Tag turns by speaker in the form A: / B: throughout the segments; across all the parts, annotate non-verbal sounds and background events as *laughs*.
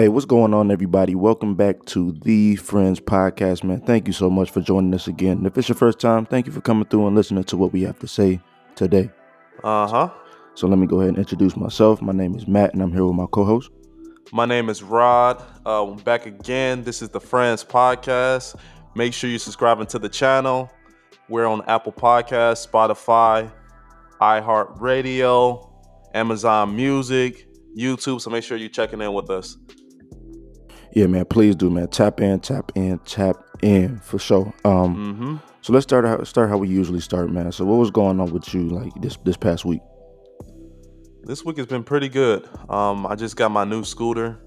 A: Hey, what's going on, everybody? Welcome back to the Friends Podcast, man. Thank you so much for joining us again. And if it's your first time, thank you for coming through and listening to what we have to say today.
B: Uh huh.
A: So let me go ahead and introduce myself. My name is Matt, and I'm here with my co-host.
B: My name is Rod. Uh, I'm back again. This is the Friends Podcast. Make sure you're subscribing to the channel. We're on Apple Podcasts, Spotify, iHeartRadio, Amazon Music, YouTube. So make sure you're checking in with us.
A: Yeah, man. Please do, man. Tap in, tap in, tap in for sure. Um,
B: Mm-hmm.
A: so let's start how, start how we usually start, man. So what was going on with you like this this past week?
B: This week has been pretty good. Um, I just got my new scooter,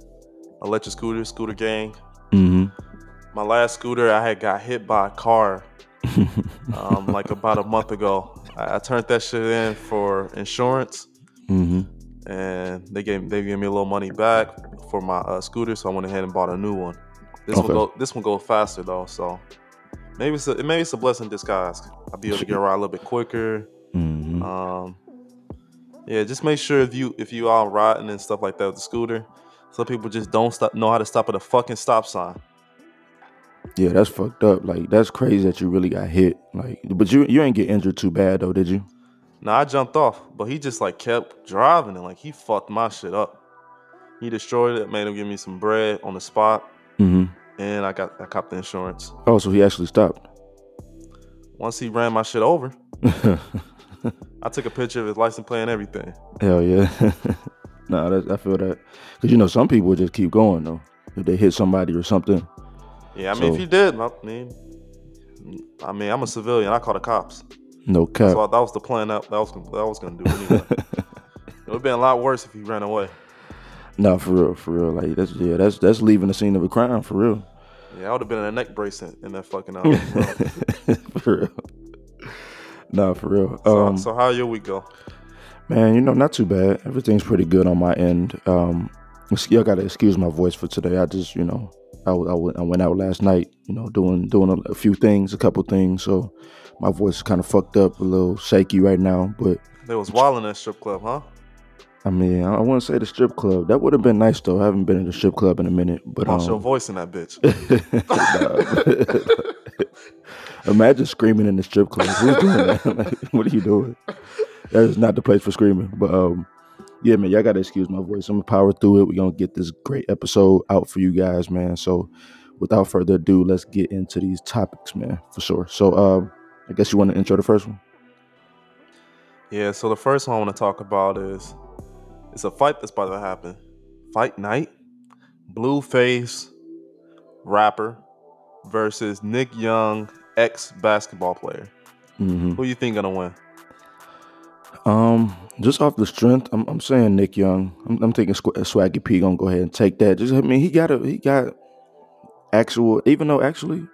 B: electric scooter, scooter gang.
A: Mm-hmm.
B: My last scooter, I had got hit by a car *laughs* um, like about a month ago. I, I turned that shit in for insurance,
A: mm-hmm.
B: And they gave they gave me a little money back for my uh, scooter, so I went ahead and bought a new one. This
A: Okay.
B: one go this one goes faster though, so maybe it's a, maybe it's a blessing in disguise. I'll be able to get around a little bit quicker.
A: Mm-hmm.
B: Um, yeah, just make sure if you if you are riding and stuff like that with the scooter, some people just don't stop know how to stop at a fucking stop sign.
A: Yeah, that's fucked up. Like that's crazy that you really got hit. Like, but you you ain't get injured too bad though, did you?
B: Now I jumped off, but he just like kept driving and like he fucked my shit up. He destroyed it, made him give me some bread on the spot,
A: Mm-hmm.
B: and I got I copped the insurance.
A: Oh, so he actually stopped.
B: Once he ran my shit over, *laughs* I took a picture of his license plate and everything.
A: Hell yeah. *laughs* nah, that, I feel that. Cause you know some people just keep going though. If they hit somebody or something.
B: Yeah, I mean
A: So-
B: if he did, I mean, I mean I'm a civilian. I call the cops.
A: No cap.
B: So that was the plan that, that was that was gonna do anyway. *laughs* it would have been a lot worse if he ran away.
A: nah, for real, for real. Like that's yeah, that's that's leaving the scene of a crime for real.
B: Yeah, I would have been in a neck brace in, in that fucking hour. *laughs*
A: For real. Nah, for real.
B: so,
A: Um,
B: so how your week go?
A: Man, you know, not too bad. Everything's pretty good on my end. Um, y'all gotta excuse my voice for today. I just, you know, I I went out last night, you know, doing doing a, a few things, a couple things. So my voice is kind of fucked up, a little shaky right now. But
B: They was wild in that strip club, huh?
A: I mean, I, wouldn't say the strip club. That would have been nice though. I haven't been in the strip club in a minute. But
B: your
A: um,
B: voice in that bitch. *laughs* *laughs*
A: imagine screaming in the strip club. Who's doing that? *laughs* Like, what are you doing? That is not the place for screaming. But um, yeah, man, y'all gotta excuse my voice. I'm gonna power through it. We're gonna get this great episode out for you guys, man. So without further ado, let's get into these topics, man, for sure. So um, I guess you want to intro the first one.
B: Yeah, so the first one I want to talk about is it's a fight that's about to happen. Fight night, Blueface rapper versus Nick Young, ex basketball player.
A: hmm
B: Who you think gonna win?
A: Um, just off the strength, I'm, I'm saying Nick Young. I'm, I'm thinking Sw- Swaggy P gonna go ahead and take that. Just I mean, he got a he got actual. Even though actually,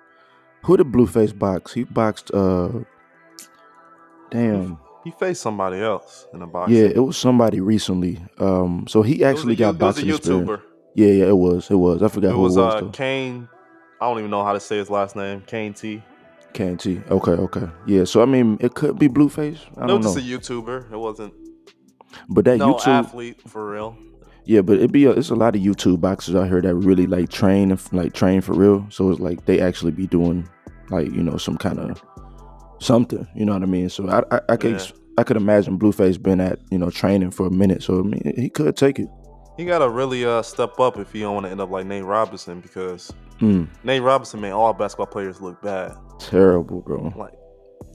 A: who did Blueface box? He boxed. uh Damn.
B: He faced somebody else in the box.
A: Yeah, it was somebody recently. Um, so he actually got
B: it was a
A: experience.
B: YouTuber.
A: Yeah, yeah, it was. It was. I forgot
B: It
A: who
B: was
A: it was
B: uh,
A: though.
B: Kane. I don't even know how to say his last name. Kane T.
A: KNT. Okay, okay. Yeah. So I mean, it could be Blueface. I
B: It
A: don't
B: was
A: know.
B: just a YouTuber. It wasn't
A: But that
B: no
A: YouTube.
B: athlete for real.
A: Yeah, but it be a, it's a lot of YouTube boxers out here that really like train and like train for real. So it's like they actually be doing like you know some kind of something. You know what I mean? So I I, I could
B: Yeah.
A: I could imagine Blueface been at you know training for a minute. So I mean he could take it.
B: He gotta really uh step up if he don't want to end up like Nate Robinson because
A: Mm,
B: Nate Robinson made all basketball players look bad.
A: terrible, bro.
B: Like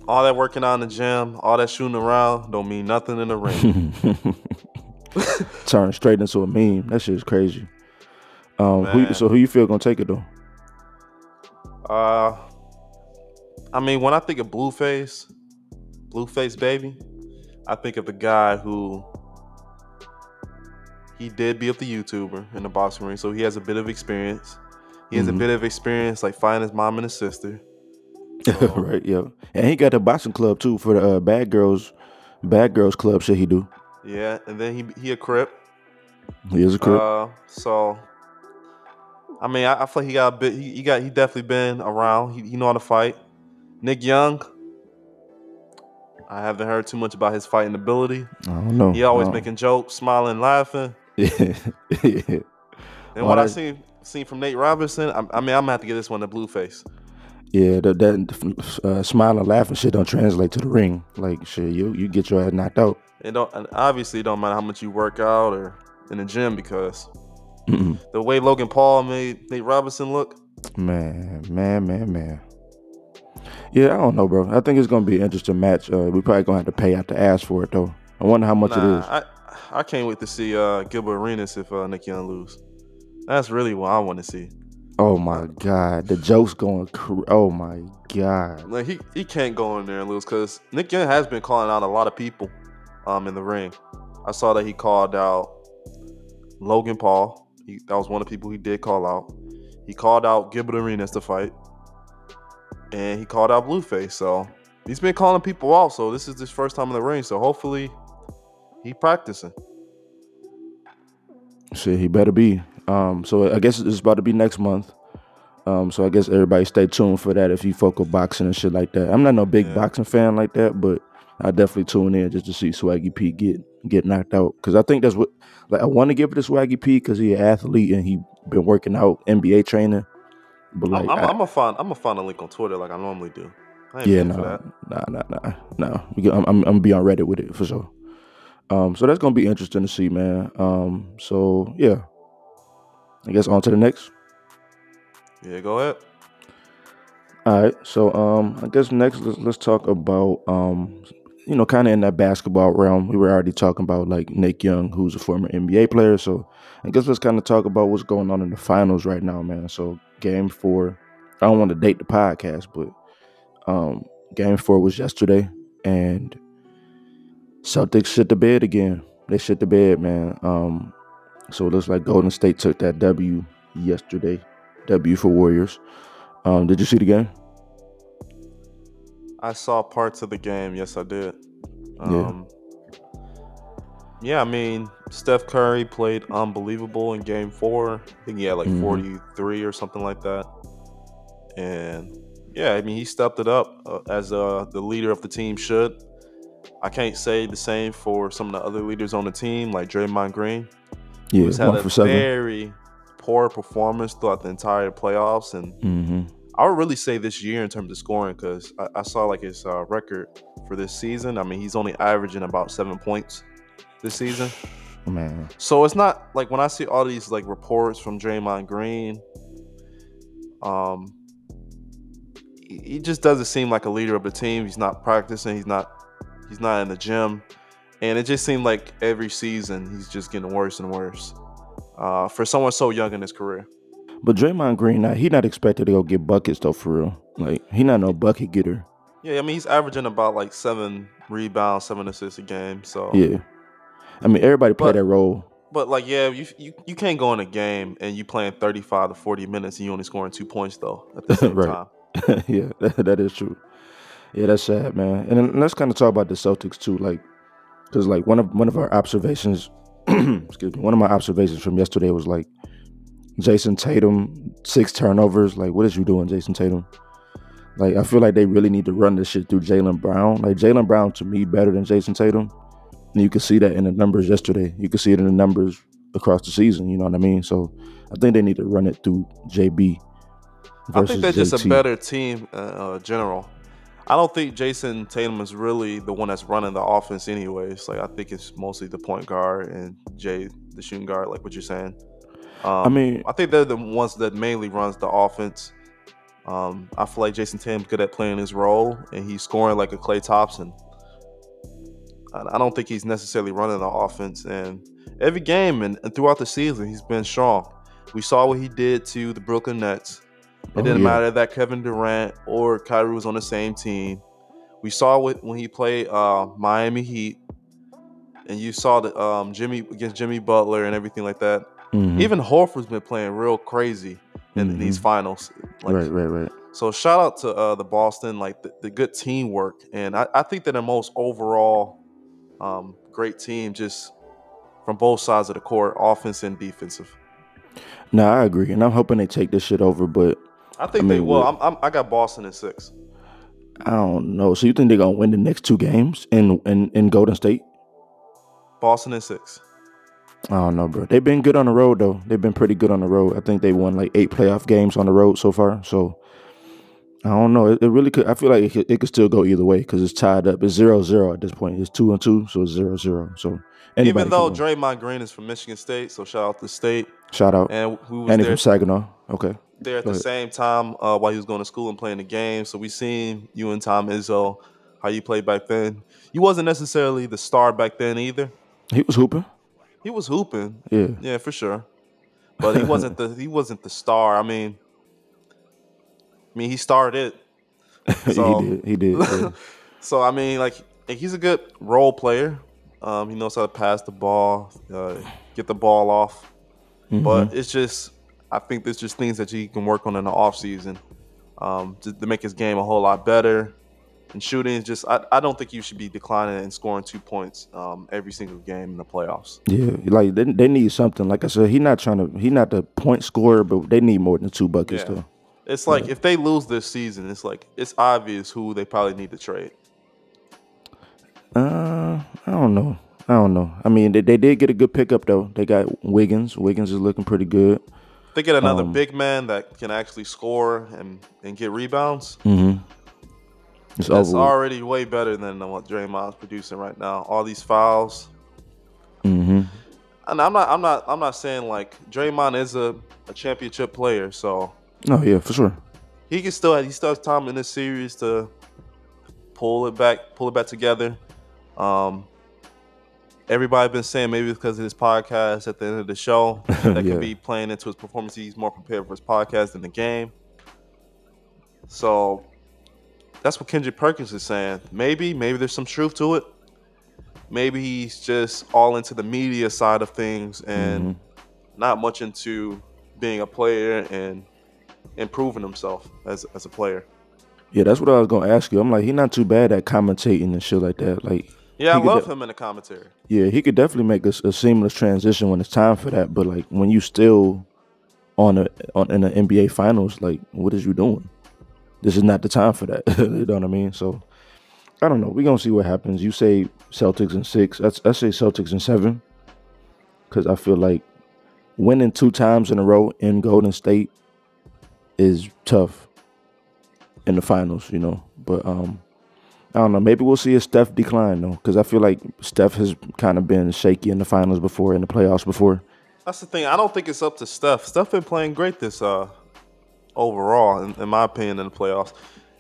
B: all that working out in the gym, all that shooting around don't mean nothing in the ring. *laughs* *laughs*
A: Turn straight into a meme. That shit is crazy. Um, who, so who you feel gonna take it though?
B: uh I mean when I think of Blueface, Blueface baby, I think of the guy who he did be up the YouTuber in the boxing ring, so he has a bit of experience. He has
A: Mhm.
B: a bit of experience like fighting his mom and his sister. *laughs*
A: right, yeah. And he got the boxing club too for the uh, bad girls, bad girls club. Shit, he do.
B: Yeah, and then he he a crip.
A: He is a crip.
B: Uh, so I mean, I, I feel like he got a bit. He, he got he definitely been around. He, he know how to fight. Nick Young. I haven't heard too much about his fighting ability.
A: I don't know.
B: He always making jokes, smiling, laughing.
A: Yeah. *laughs*
B: And what I
A: that-
B: seen seen from Nate Robinson, I, I mean, I'm gonna have to give this one to Blueface.
A: Yeah, that, that uh, smile and laughing shit don't translate to the ring. Like shit, you you get your ass knocked out.
B: It don't and obviously it don't matter how much you work out or in the gym because
A: Mm-mm.
B: the way Logan Paul made Nate Robinson look,
A: Man, man, man, man. Yeah, I don't know, bro. I think it's gonna be an interesting match. Uh, we probably gonna have to pay out the ass for it though. I wonder how much it
B: nah,
A: is.
B: I I can't wait to see uh, Gilbert Arenas if uh, Nick Young lose. That's really what I want to see.
A: Oh my god, the joke's going. Cr- oh my god.
B: Like he, he can't go in there and lose because Nick Young has been calling out a lot of people um in the ring. I saw that he called out Logan Paul. He, that was one of the people he did call out. He called out Gilbert Arenas to fight, and he called out Blueface. So he's been calling people out. So this is his first time in the ring. So hopefully he practicing.
A: Shit, he better be. Um, so I guess it's about to be next month. Um, so I guess everybody stay tuned for that if you fuck with boxing and shit like that. I'm not no big
B: Yeah.
A: boxing fan like that, but I definitely tune in just to see Swaggy P get get knocked out because I think that's what like I want to give it to Swaggy P because he an athlete and he been working out NBA training. But like,
B: I'm, I'm,
A: I-
B: I'm gonna find I'm gonna find a link on Twitter like I normally do. I ain't
A: yeah, no,
B: for that.
A: nah, nah, nah, nah. I'm, I'm, I'm gonna be on Reddit with it for sure. Um, so that's gonna be interesting to see, man. Um, so yeah, I guess on to the next.
B: Yeah, go ahead.
A: All right, so um, I guess next let's let's talk about um, you know, kind of in that basketball realm. We were already talking about like Nick Young, who's a former NBA player. So I guess let's kind of talk about what's going on in the finals right now, man. So game four, I don't want to date the podcast, but um, game four was yesterday, and Celtics shit the bed again. They shit the bed, man. Um, so it looks like Golden State took that W yesterday. W for Warriors. Um, did you see the game?
B: I saw parts of the game. Yes, I did.
A: Yeah.
B: Um, yeah, I mean, Steph Curry played unbelievable in game four. I think he had like
A: Mhm.
B: 43 or something like that. And yeah, I mean, he stepped it up uh, as uh, the leader of the team should. I can't say the same for some of the other leaders on the team, like Draymond Green,
A: Yeah,
B: who's had a very poor performance throughout the entire playoffs. And
A: hmm
B: I would really say this year in terms of scoring because I, I saw like his uh, record for this season. I mean, he's only averaging about seven points this season.
A: Man,
B: So it's not like when I see all these like reports from Draymond Green, um, he he just doesn't seem like a leader of the team. He's not practicing. He's not. He's not in the gym, and it just seemed like every season he's just getting worse and worse. Uh, for someone so young in his career.
A: But Draymond Green, not, he not expected to go get buckets though, for real. Like he not no bucket getter.
B: Yeah, I mean he's averaging about like seven rebounds, seven assists a game. So
A: Yeah, I mean everybody play
B: But-
A: that role.
B: But like, yeah, you, you you can't go in a game and you playing thirty five to forty minutes and you only scoring two points though at the *laughs* same
A: Right.
B: time. *laughs*
A: yeah, that, *laughs* that is true. Yeah, that's sad, man. And let's kind of talk about the Celtics too, like, because like one of one of our observations, *clears throat* excuse me, one of my observations from yesterday was like, Jayson Tatum six turnovers. Like, what is you doing, Jayson Tatum? Like, I feel like they really need to run this shit through Jaylen Brown. Like, Jaylen Brown to me better than Jayson Tatum, and you can see that in the numbers yesterday. You can see it in the numbers across the season. You know what I mean? So I think they need to run it through JB.
B: I think they're just a better team, uh, uh, general. I don't think Jayson Tatum is really the one that's running the offense, anyways. Like I think it's mostly the point guard and Jay, the shooting guard, like what you're saying. Um,
A: I mean,
B: I think they're the ones that mainly runs the offense. Um, I feel like Jayson Tatum's good at playing his role, and he's scoring like a Klay Thompson. I I don't think he's necessarily running the offense, and every game and, and throughout the season, he's been strong. We saw what he did to the Brooklyn Nets. It
A: Oh,
B: didn't
A: yeah.
B: matter that Kevin Durant or Kyrie was on the same team. We saw what when he played uh, Miami Heat, and you saw the um, Jimmy against Jimmy Butler and everything like that.
A: Mhm.
B: Even Horford's been playing real crazy in these finals. Like,
A: right, right, right.
B: So shout out to uh, the Boston, like the, the good teamwork, and I, I think they're the most overall um, great team, just from both sides of the court, offense and defensive.
A: No, I agree, and I'm hoping they take this shit over, but
B: I think
A: I
B: they will. I'm, I'm, I got Boston in six.
A: I don't know. So you think they're gonna win the next two games in in, in Golden State?
B: Boston in six.
A: I don't know, bro. They've been good on the road though. They've been pretty good on the road. I think they won like eight playoff games on the road so far. So I don't know. It, it really could. I feel like it could, it could still go either way because it's tied up. It's zero zero at this point. It's two and two, so it's zero zero. So
B: Even though. Draymond Green is from Michigan State, so shout out to the State,
A: shout out,
B: and we was
A: and
B: there
A: from Saginaw. Okay,
B: there at
A: Go
B: the
A: ahead.
B: same time uh, while he was going to school and playing the game. So we seen you and Tom Izzo, how you played back then. You wasn't necessarily the star back then either.
A: he was hooping.
B: He was hooping,
A: Yeah,
B: yeah, for sure. But he wasn't the he wasn't the star. I mean, I mean he started. *laughs* So-
A: he did. He did. yeah. *laughs*
B: So I mean, like he's a good role player. Um, he knows how to pass the ball, uh, get the ball off. But it's just, I think there's just things that he can work on in the off season um, to, to make his game a whole lot better. And shooting is just, I, I don't think you should be declining and scoring two points um, every single game in the playoffs.
A: Yeah, like they, they need something. Like I said, he not trying to. He not the point scorer, but they need more than two buckets
B: Yeah.
A: though.
B: It's like if they lose this season, it's like it's obvious who they probably need to trade.
A: Uh, I don't know. I don't know. I mean, they, they did get a good pickup though. They got Wiggins. Wiggins is looking pretty good.
B: They get another
A: Um,
B: big man that can actually score and, and get rebounds.
A: Mm-hmm. It's
B: That's already way better than what Draymond's producing right now. All these fouls,
A: Mm-hmm.
B: and I'm not, I'm not, I'm not saying like Draymond is a, a championship player, so
A: Oh yeah, for sure.
B: he can still, he still has time in this series to pull it back, pull it back together. Um, everybody been saying maybe because of his podcast at the end of the show *laughs* that
A: Yeah.
B: could be playing into his performance. He's more prepared for his podcast than the game. So that's what Kendrick Perkins is saying. Maybe, maybe there's some truth to it. Maybe he's just all into the media side of things and mm-hmm. not much into being a player and improving himself as, as a player.
A: Yeah, that's what I was gonna ask you. I'm like, he's not too bad at commentating and shit like that. Like,
B: Yeah, I love
A: de-
B: him in the commentary.
A: yeah, he could definitely make a seamless transition when it's time for that. But like, when you still on a on in the NBA finals, like, what is you doing? This is not the time for that. *laughs* you know what I mean? So, I don't know. We're gonna see what happens. You say Celtics in six. I, I say Celtics in seven, because I feel like winning two times in a row in Golden State is tough in the finals. You know, but um. I don't know. Maybe we'll see a Steph decline though, because I feel like Steph has kind of been shaky in the finals before, in the playoffs before.
B: That's the thing. I don't think it's up to Steph. Steph been playing great this uh overall, in, in my opinion, in the playoffs.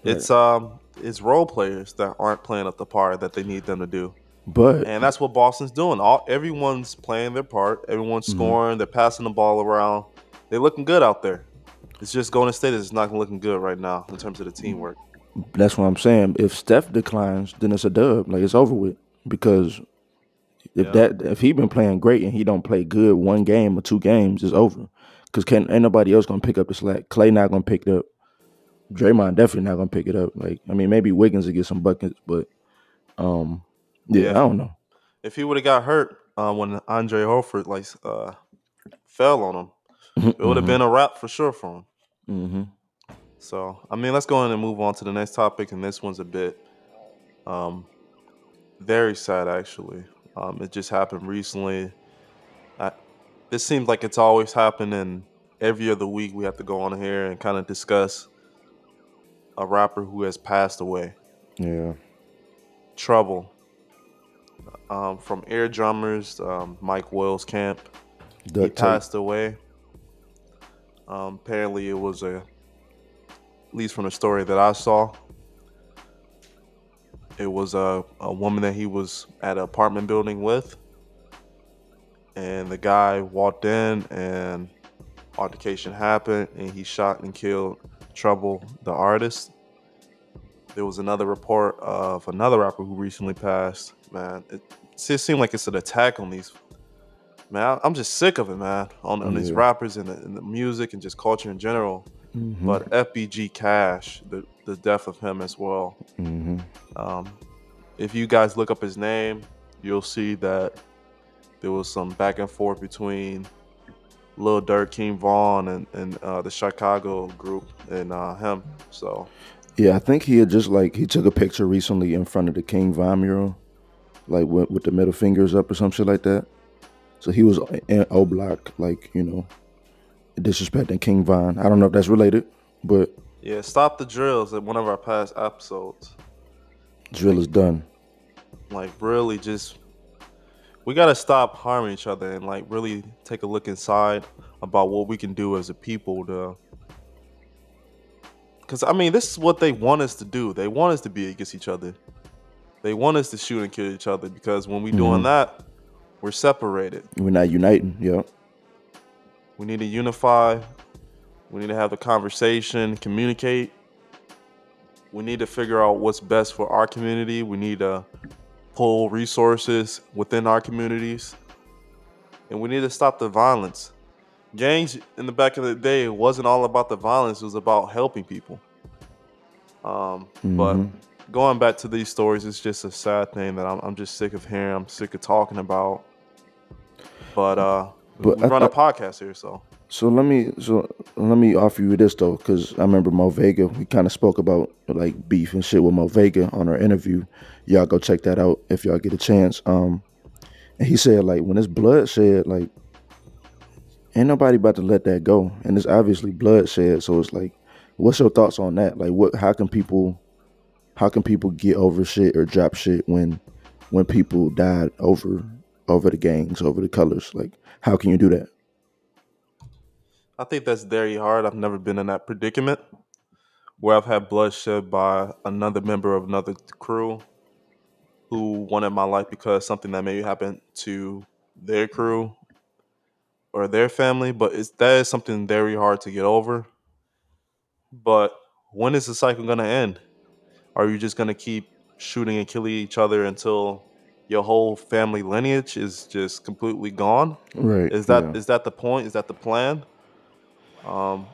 B: It's um it's role players that aren't playing up the part that they need them to do.
A: But
B: And that's what Boston's doing. All everyone's playing their part. Everyone's
A: Mm-hmm.
B: scoring. They're passing the ball around. They're looking good out there. It's just Golden State is not looking good right now in terms of the teamwork.
A: that's what I'm saying. If Steph declines, then it's a dub. Like it's over with. Because if
B: Yeah.
A: that if he been playing great and he don't play good one game or two games, it's over. Because can ain't nobody else gonna pick up the slack. Klay not gonna pick it up. Draymond definitely not gonna pick it up. Like I mean, maybe Wiggins will get some buckets, but um, yeah. I don't know.
B: If he would have got hurt uh, when Andre Horford like uh, fell on him, it would have been a wrap for sure for him.
A: Mm-hmm.
B: So, I mean, let's go in and move on to the next topic. And this one's a bit um, very sad, actually. Um, it just happened recently. This seems like it's always happening. Every other week, we have to go on here and kind of discuss a rapper who has passed away.
A: Yeah.
B: Trouble. Um, from Ear Drummers, um, Mike Wells Camp. he
A: tape.
B: passed away. Um, apparently, it was a, at least from the story that I saw, it was a, a woman that he was at an apartment building with. And the guy walked in, and altercation happened, and he shot and killed Trouble, the artist. There was another report of another rapper who recently passed. Man, it just seemed like it's an attack on these man, I'm just sick of it, man. On, on these rappers and the, and the music and just culture in general.
A: Mhm.
B: But FBG Cash, the the death of him as well.
A: Mhm.
B: Um, if you guys look up his name, you'll see that there was some back and forth between Lil Durk, King Von, and and uh, the Chicago group and uh, him. So
A: Yeah, I think he had just like he took a picture recently in front of the King Von mural, like with, with the middle fingers up or some shit like that. So he was in O Block, like you know, disrespecting King Von. I don't know if that's related, but
B: Yeah, stop the drills at one of our past episodes.
A: drill is done.
B: Like really just we gotta stop harming each other and like really take a look inside about what we can do as a people to because I mean this is what they want us to do. They want us to be against each other. They want us to shoot and kill each other because when we doing
A: Mhm.
B: that, we're separated.
A: We're not uniting. Yeah,
B: We need to unify. We need to have the conversation, communicate. We need to figure out what's best for our community. We need to pull resources within our communities. And we need to stop the violence. Gangs in the back of the day, wasn't all about the violence, it was about helping people. Um, But
A: Mhm.
B: going back to these stories, it's just a sad thing that I'm, I'm just sick of hearing. I'm sick of talking about. But uh,
A: But
B: we
A: I-
B: run a podcast here, so.
A: So let me so let me offer you this though, because I remember Mo Vega. We kind of spoke about like beef and shit with Mo Vega on our interview. Y'all go check that out if y'all get a chance. Um, and he said like when it's bloodshed, like ain't nobody about to let that go, and it's obviously bloodshed. So it's like, what's your thoughts on that? Like, what? How can people? How can people get over shit or drop shit when when people died over over the gangs, over the colors? Like, how can you do that?
B: I think that's very hard. I've never been in that predicament where I've had bloodshed by another member of another crew who wanted my life because something that maybe happened to their crew or their family. But it's that is something very hard to get over. But when is the cycle gonna end? Are you just gonna keep shooting and killing each other until your whole family lineage is just completely gone?
A: Right?
B: Is that
A: yeah.
B: is that the point? Is that the plan? Um,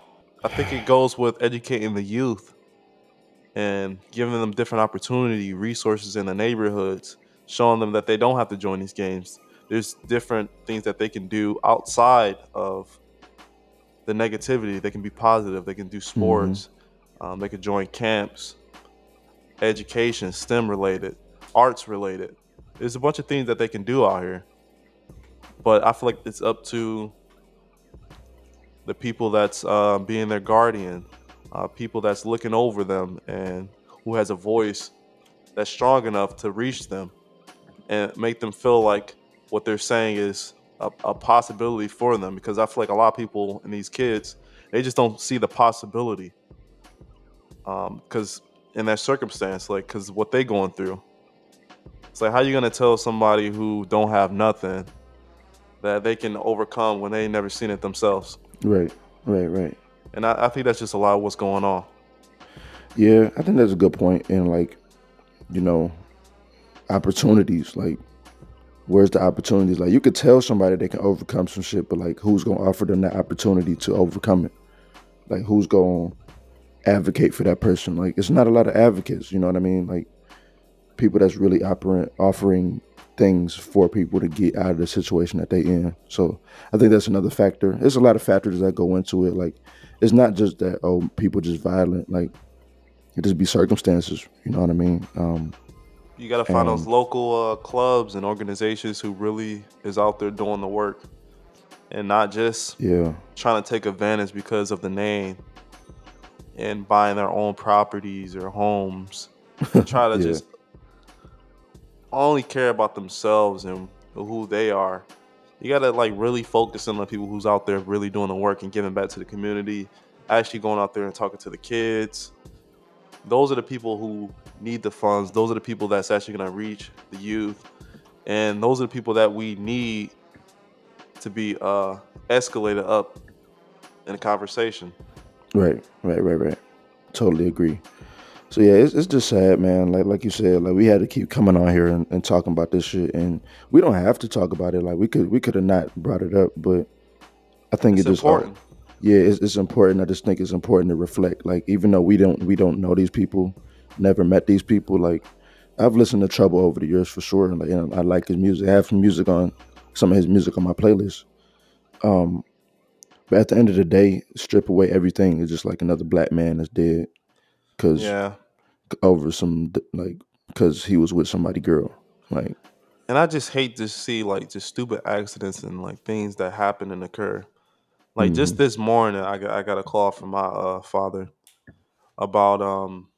B: I think it goes with educating the youth and giving them different opportunity, resources in the neighborhoods, showing them that they don't have to join these games. There's different things that they can do outside of the negativity. They can be positive. They can do sports. Um, they can join camps, education, STEM related, arts related. There's a bunch of things that they can do out here but I feel like it's up to the people that's uh, being their guardian, uh, people that's looking over them, and who has a voice that's strong enough to reach them and make them feel like what they're saying is a, a possibility for them. Because I feel like a lot of people and these kids, they just don't see the possibility. Because in that circumstance, like, because what they going through, it's like how you gonna tell somebody who don't have nothing that they can overcome when they never seen it themselves.
A: Right, right, right.
B: And I, I think that's just a lot of what's going on.
A: Yeah, I think that's a good point. And like, you know, opportunities. Like, where's the opportunities? Like, you could tell somebody they can overcome some shit, but like, who's gonna offer them that opportunity to overcome it? Like, who's gonna advocate for that person? Like, it's not a lot of advocates. You know what I mean? Like, people that's really offering offering things for people to get out of the situation that they in. So I think that's another factor. There's a lot of factors that go into it. Like, it's not just that oh people just violent. Like, it just be circumstances. You know what I mean? Um,
B: You got to find those local uh, clubs and organizations who really is out there doing the work and not just
A: yeah,
B: trying to take advantage because of the name and buying their own properties or homes. And *laughs* try to
A: Yeah.
B: just only care about themselves and who they are. You gotta like really focus on the people who's out there really doing the work and giving back to the community, actually going out there and talking to the kids. Those are the people who need the funds. Those are the people that's actually gonna reach the youth. And those are the people that we need to be uh escalated up in a conversation.
A: right, right, right, right. Totally agree. So yeah, it's, it's just sad, man. Like like you said, like we had to keep coming on here and, and talking about this shit, and we don't have to talk about it. Like we could we could have not brought it up, but I think
B: It's
A: it just
B: important.
A: yeah, it's, it's important. I just think it's important to reflect. Like even though we don't we don't know these people, never met these people. Like I've listened to Trouble over the years for sure. Like you know, I like his music. I have some music on some of his music on my playlist. Um, but at the end of the day, strip away everything. It's just like another black man that's dead because
B: Yeah.
A: Over some like because he was with somebody girl. Like
B: and I just hate to see like just stupid accidents and like things that happen and occur. Like just
A: Mhm.
B: this morning, I got I got a call from my uh, father about um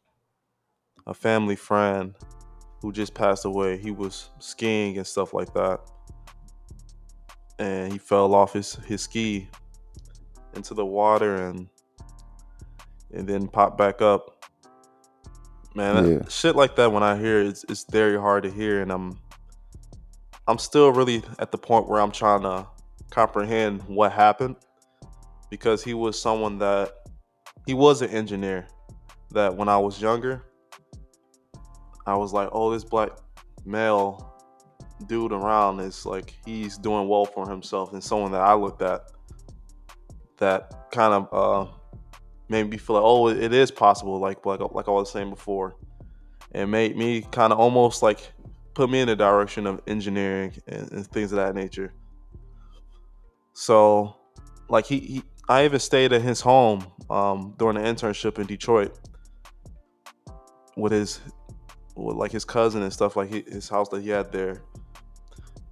B: a family friend who just passed away. He was skiing and stuff like that, and he fell off his his ski into the water and and then popped back up. Man, that- shit like that when I hear it, it's it's very hard to hear, and I'm I'm still really at the point where I'm trying to comprehend what happened because he was someone that he was an engineer that when I was younger I was like, oh, this black male dude around is like he's doing well for himself, and someone that I looked at that kind of uh, made me feel like, oh, it is possible, like like like I was saying before, and made me kind of almost like put me in the direction of engineering and, and things of that nature. So, like he, he I even stayed at his home um, during the internship in Detroit with his with like his cousin and stuff like hi- his house that he had there.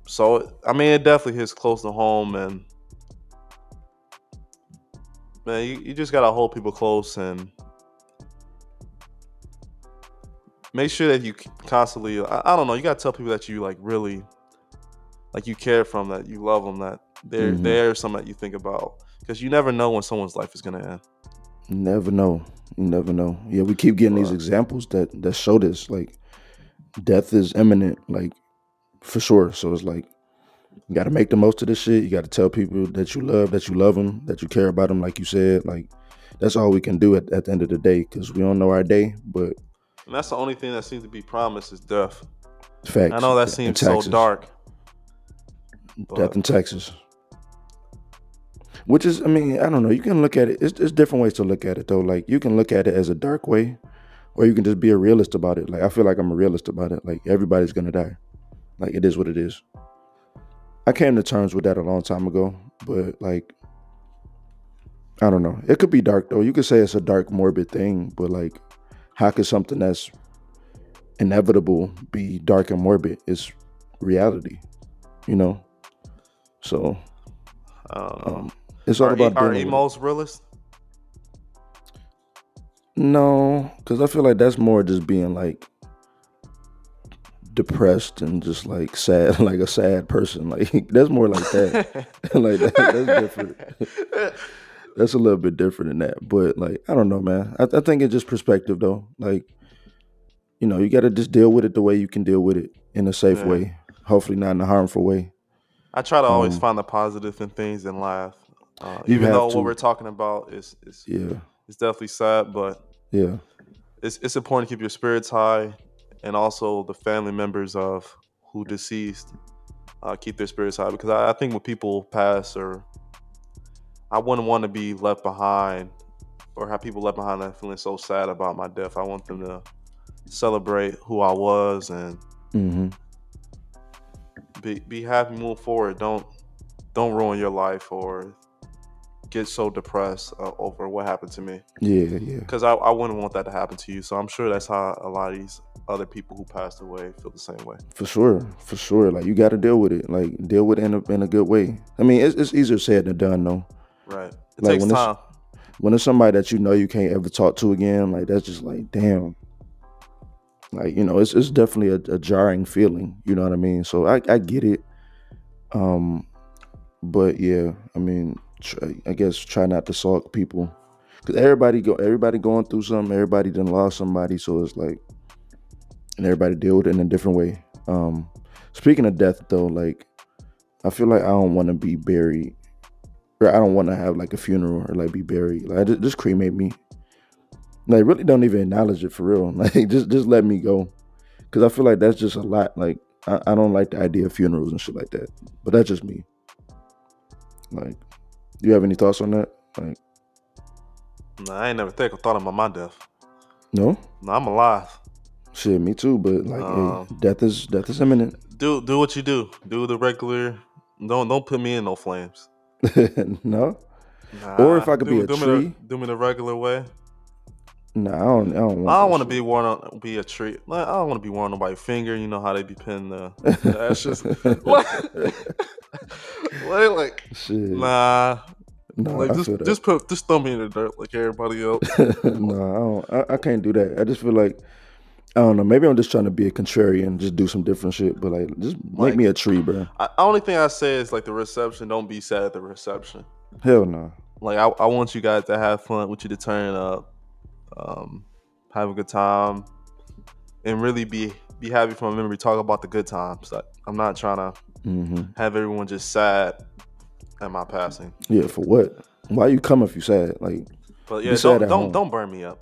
B: So I mean, it definitely hits close to home, and man, you, you just gotta hold people close and make sure that you constantly. I, I don't know. You gotta tell people that you like really, like you care from that you love them that they're
A: Mhm.
B: they're something that you think about because you never know when someone's life is gonna end.
A: You never know. You never know. Yeah, we keep getting these examples that that show this. Like, death is imminent. Like, for sure. So it's like you got to make the most of this shit. You got to tell people that you love, that you love them, that you care about them. Like you said, like that's all we can do at, at the end of the day because we don't know our day. But
B: And that's the only thing that seems to be promised is death.
A: facts.
B: I know that seems so dark.
A: Death in Texas. Which is, I mean, I don't know. You can look at it. It's, it's different ways to look at it, though. Like you can look at it as a dark way, or you can just be a realist about it. Like I feel like I'm a realist about it. Like everybody's gonna die. Like it is what it is. I came to terms with that a long time ago, but like, I don't know. It could be dark though. You could say it's a dark, morbid thing, but like, how could something that's inevitable be dark and morbid? It's reality, you know. So
B: I
A: um, it's all
B: are
A: about
B: are
A: dealing with it.
B: emos realist?
A: No, because I feel like that's more just being like depressed and just like sad, *laughs* like a sad person. Like *laughs* that's more like that. *laughs* like that, that's different. That's a little bit different than that. But like I don't know, man. I, I think it's just perspective though. Like you know, you got to just deal with it the way you can deal with it in a safe
B: Yeah.
A: way. Hopefully, not in a harmful way.
B: I try to always
A: Um,
B: find the positive in things and laugh. Uh, even though
A: to.
B: what we're talking about is is,
A: Yeah,
B: is definitely sad, but
A: yeah,
B: it's it's important to keep your spirits high, and also the family members of who deceased uh, keep their spirits high because I, I think when people pass or I wouldn't want to be left behind or have people left behind that feeling so sad about my death. I want them to celebrate who I was and
A: hmm
B: be be happy, move forward. Don't don't ruin your life or get so depressed uh, over what happened to me
A: yeah, yeah.
B: because I, I wouldn't want that to happen to you. So I'm sure that's how a lot of these other people who passed away feel the same way.
A: For sure, for sure. Like you got to deal with it. Like deal with it in a, in a good way. I mean, it's, it's easier said than done, though.
B: Right. It
A: Like,
B: takes
A: when it's-
B: time.
A: When it's somebody that you know you can't ever talk to again, like that's just like damn. Like you know, it's it's definitely a, a jarring feeling. You know what I mean? So I I get it. Um, but yeah, I mean, try, I guess try not to sulk people, cause everybody go everybody going through something. Everybody done lost somebody, so it's like, and everybody deal with it in a different way. Um, speaking of death, though, like I feel like I don't want to be buried, or I don't want to have like a funeral or like be buried. Like just, just cremate me. Like really don't even acknowledge it for real. *laughs* Like just just let me go, cause I feel like that's just a lot. Like I, I don't like the idea of funerals and shit like that. But that's just me. Like, do you have any thoughts on that? Like,
B: Nah, I ain't never think or thought about my death.
A: no,
B: No, I'm alive.
A: Shit, me too. But like,
B: Um,
A: hey, death is death is imminent.
B: Do do what you do. Do the regular. Don't don't put me in no flames. *laughs*
A: no,
B: Nah,
A: Or if I could be a
B: do me
A: tree.
B: the, do me the regular way.
A: Nah, I don't. I don't want.
B: I don't want to be worn on be a tree. Like, I don't want to be worn on nobody's finger. You know how they be pinning the, *laughs* the ashes. like, *laughs* like,
A: Shit.
B: nah.
A: nah,
B: like just just put just throw me in the dirt like everybody else.
A: no, I don't. I, I can't do that. I just feel like I don't know. Maybe I'm just trying to be a contrarian, just do some different shit. But like, just
B: Like-
A: make me a tree, bro.
B: I, only thing I say is like the reception. Don't be sad at the reception.
A: Hell no.
B: Like I, I want you guys to have fun. Want you to turn up, um, have a good time, and really be be happy from a memory. Talk about the good times. Like, I'm not trying to
A: hmm
B: have everyone just sad at my passing.
A: Yeah, for what? Why you come if you sad? Like,
B: But yeah,
A: sad
B: don't
A: at
B: don't
A: home.
B: don't burn me up.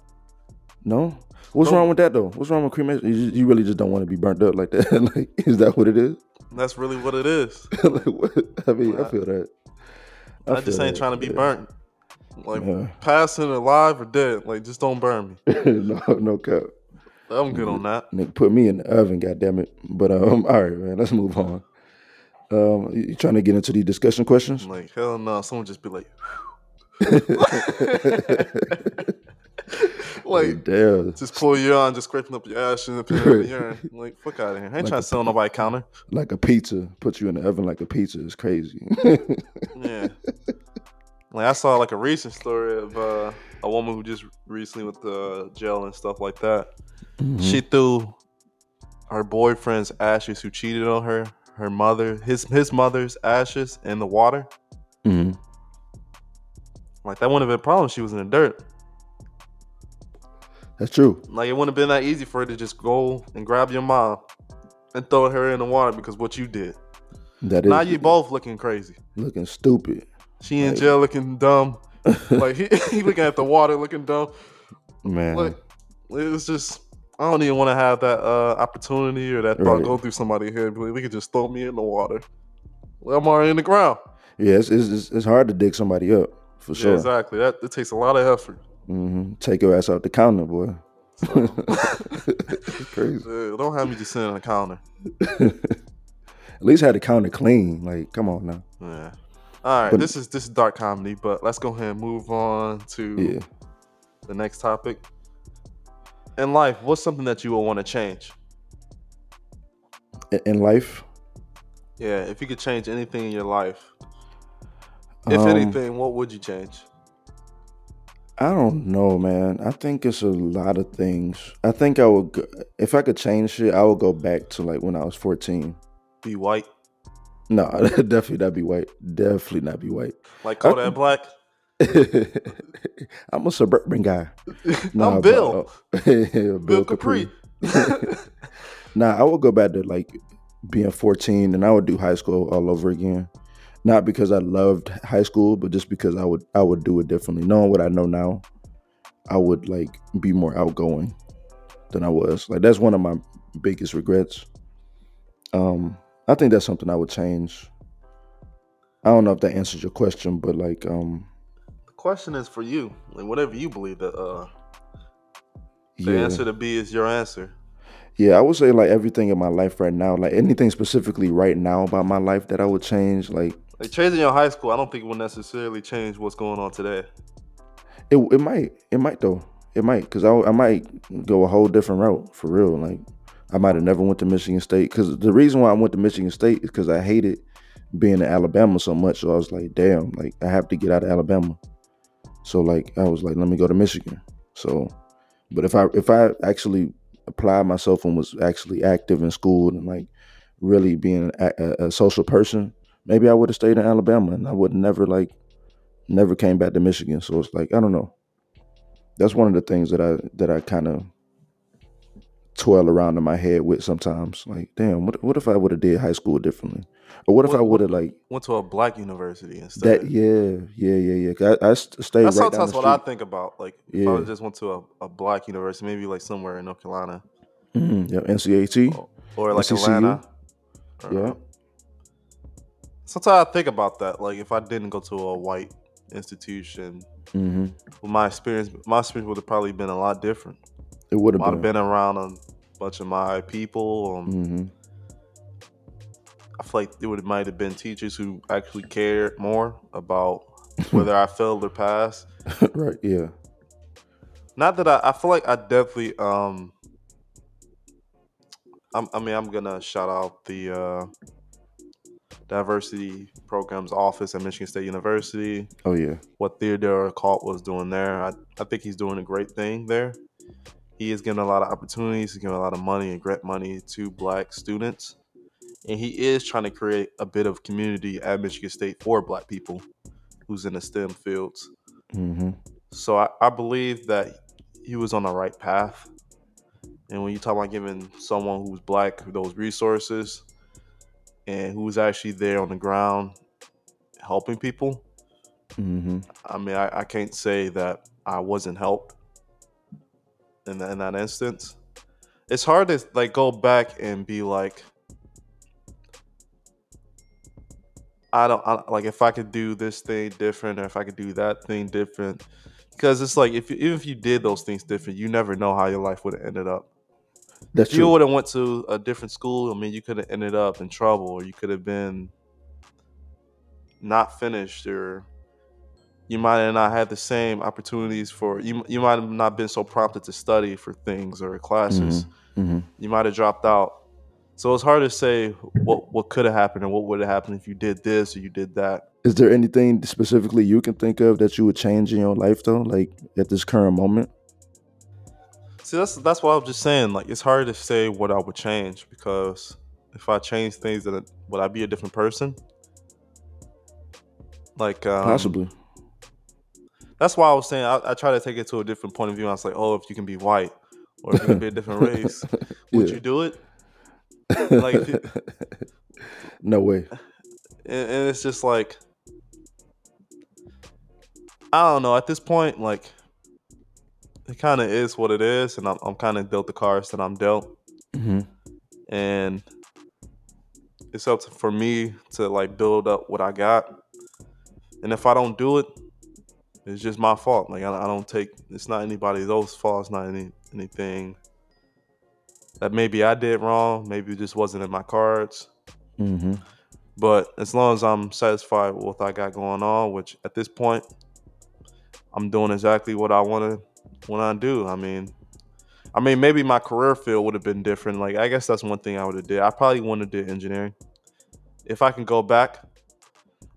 A: no. What's
B: Don't-
A: wrong with that though? What's wrong with cremation? You, just, you really just don't want to be burnt up like *laughs* that. like, is that what it is?
B: That's really what it is. *laughs*
A: like, what? I mean, I feel that.
B: I, just
A: feel
B: ain't
A: that,
B: trying to be
A: yeah.
B: burnt. Like
A: Yeah.
B: passing alive or dead. Like just don't burn me. *laughs*
A: no, no cap.
B: I'm good on that.
A: Nick, put me in the oven, goddamn it. But um, all right, man, let's move on. Um, you you trying to get into the discussion questions?
B: I'm like hell no. Someone just be like, like
A: Damn,
B: just pull your on, just scraping up your ass and in the urine. *laughs* Like fuck out of here. I ain't
A: Like
B: trying to sell nobody counter.
A: like a pizza. Put you in the oven like a pizza It's crazy.
B: Yeah. Like I saw like a recent story of uh, a woman who just recently with the jail and stuff like that.
A: Mm-hmm.
B: She threw her boyfriend's ashes who cheated on her, her mother, his his mother's ashes in the water.
A: hmm
B: Like that wouldn't have been a problem. She was in the dirt.
A: That's true.
B: Like it wouldn't have been that easy for her to just go and grab your mom and throw her in the water because what you did.
A: That is
B: Now you both looking crazy.
A: looking stupid.
B: She in
A: Like-
B: jail looking dumb. *laughs* like he, *laughs* he looking at the water looking dumb.
A: Man,
B: Like it was just I don't even want to have that uh, opportunity or that thought
A: Right.
B: go through somebody here. But they could just throw me in the water. Well, I'm already in the ground.
A: yeah, it's, it's it's- it's hard to dig somebody up for
B: Yeah,
A: sure.
B: exactly. That it takes a lot of effort.
A: Hmm Take your ass off the counter, boy. *laughs*
B: So,
A: crazy.
B: don't have me just sitting on the counter. *laughs*
A: At least had the counter clean. Like, come on now.
B: Yeah. All right.
A: But-
B: this is this is dark comedy, but let's go ahead and move on to
A: Yeah.
B: the next topic. In life, what's something that you will want to change?
A: In- In life,
B: Yeah, if you could change anything in your life, if
A: um,
B: anything, what would you change?
A: I don't know, man. I think it's a lot of things. I think I would, go, if I could change shit, I would go back to like when I was 14.
B: Be white,
A: No, *laughs* definitely not be white. Definitely not be white.
B: like Kodak
A: could-
B: Black. *laughs*
A: I'm a suburban guy. *laughs* Nah,
B: I'm
A: but,
B: Bill.
A: uh, Bill,
B: Bill
A: Kapri.
B: Kapri.
A: Nah, I would go back to like being 14 and I would do high school all over again. Not because I loved high school, but just because I would I would do it differently. Knowing what I know now, I would like be more outgoing than I was. Like that's one of my biggest regrets. Um, I think that's something I would change. I don't know if that answers your question, but like um
B: the question is for you. Like whatever you believe that uh the
A: yeah.
B: answer to B is your answer.
A: Yeah, I would say like everything in my life right now, like anything specifically right now about my life that I would change, like
B: Like changing your high school, I don't think it will necessarily change what's going on today.
A: It it might it might though it might because I I might go a whole different route for real. Like I might have never went to Michigan State because the reason why I went to Michigan State is because I hated being in Alabama so much. So I was like, damn, like I have to get out of Alabama. So like I was like, let me go to Michigan. So, but if I if I actually applied myself and was actually active in school and like really being a, a social person, maybe I would have stayed in Alabama and I would never like never came back to Michigan. So it's like I don't know. That's one of the things that I that I kind of twirl around in my head with sometimes. Like, damn, what what if I would have did high school differently, or what if I would have like
B: Went to a black university instead.
A: that? Yeah, yeah, yeah, yeah. I, I stayed
B: That's
A: right the
B: what I think about. Like if I just went to a, a black university, maybe like somewhere in North Carolina
A: Mhm, yeah, NCAT.
B: or, or like
A: SCCU?
B: Atlanta. or-
A: Yeah.
B: Sometimes I think about that. Like if I didn't go to a white institution,
A: hmm
B: well, my experience, my experience would have probably been a lot different.
A: It would
B: I'd
A: have
B: have
A: been.
B: around a bunch of my people. Um,
A: hmm
B: I feel like it would might have been teachers who actually cared more about whether I *laughs* failed or passed.
A: right. Yeah.
B: Not that I, I feel like I definitely um I'm, I mean I'm gonna shout out the uh, diversity programs office at Michigan State University.
A: Oh yeah.
B: What Theodore Kalt was doing there, I, I think he's doing a great thing there. He is giving a lot of opportunities, he's giving a lot of money and grant money to black students. And he is trying to create a bit of community at Michigan State for black people who's in the STEM fields.
A: Mm-hmm.
B: So I, I believe that he was on the right path. And when you talk about giving someone who's black those resources and who was actually there on the ground helping people,
A: Mm-hmm.
B: I mean, I, I can't say that I wasn't helped in that, in that instance. It's hard to like go back and be like, I don't I, like if I could do this thing different or if I could do that thing different, because it's like if even if you did those things different, you never know how your life would have ended up.
A: That's
B: If you would have went to a different school, I mean, you could have ended up in trouble, or you could have been not finished, or you might have not had the same opportunities for you. You might have not been so prompted to study for things or classes.
A: Mm-hmm.
B: You might have dropped out. So it's hard to say what what could have happened or what would have happened if you did this or you did that.
A: Is there anything specifically you can think of that you would change in your life though, like at this current moment?
B: See, that's that's what I was just saying. Like, it's hard to say what I would change because if I change things, then it- would I be a different person? Like, um,
A: Possibly.
B: That's why I was saying I, I try to take it to a different point of view. I was like, oh, if you can be white or if you can be a different *laughs* race, would
A: Yeah.
B: you do it? *laughs* like, if you-
A: no way.
B: And, and it's just like, I don't know. At this point, like, it kind of is what it is, and I'm, I'm kind of dealt the cards that I'm dealt.
A: Mm-hmm.
B: and it's up to, for me to like build up what I got. And if I don't do it, it's just my fault. Like I, I don't take. It's not anybody else's fault. It's not any anything that maybe I did wrong. Maybe it just wasn't in my cards.
A: Mm-hmm.
B: But as long as I'm satisfied with what I got going on, which at this point, I'm doing exactly what I want to want I do. I mean, I mean, maybe my career field would have been different. Like, I guess that's one thing I would have did. I probably wanted to do engineering. If I can go back,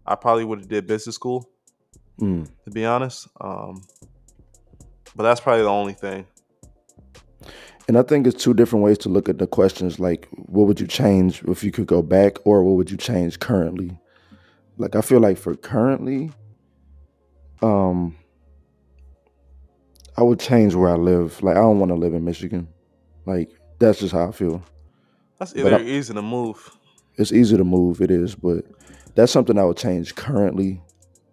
B: I probably would have did business school.
A: Mm.
B: To be honest, um, but that's probably the only thing.
A: And I think it's two different ways to look at the questions. Like, what would you change if you could go back, or what would you change currently? Like, I feel like for currently, um, I would change where I live. Like, I don't want to live in Michigan. Like, that's just how I feel.
B: That's either
A: I-
B: easy to move.
A: It's easy to move, it is, but that's something I would change currently.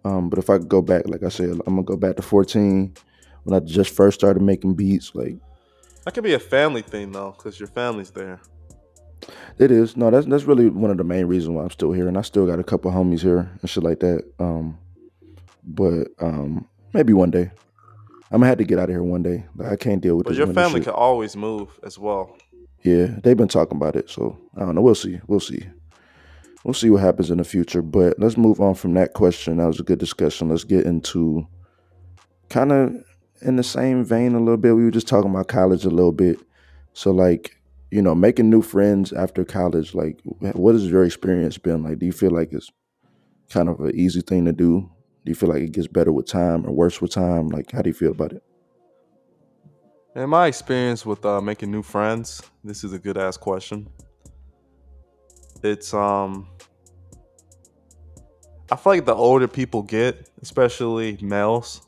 A: Um, but if I could go back, like I said, I'm gonna go back to 14 when I just first started making beats. Like,
B: That could be a family thing though, because your family's there.
A: It is. No, that's that's really one of the main reasons why I'm still here, and I still got a couple homies here and shit like that. Um, but um, maybe one day, I'm gonna have to get out of here one day. Like, I can't deal with
B: But your family
A: shit.
B: could always move as well.
A: Yeah, they've been talking about it, so I don't know. We'll see. We'll see. We'll see what happens in the future. But let's move on from that question. That was a good discussion. Let's get into kind of in the same vein a little bit. We were just talking about college a little bit. So like, you know, making new friends after college, like what has your experience been like? Do you feel like it's kind of an easy thing to do? Do you feel like it gets better with time or worse with time? Like how do you feel about it?
B: In my experience with uh, making new friends, this is a good ass question. It's um, I feel like the older people get, especially males,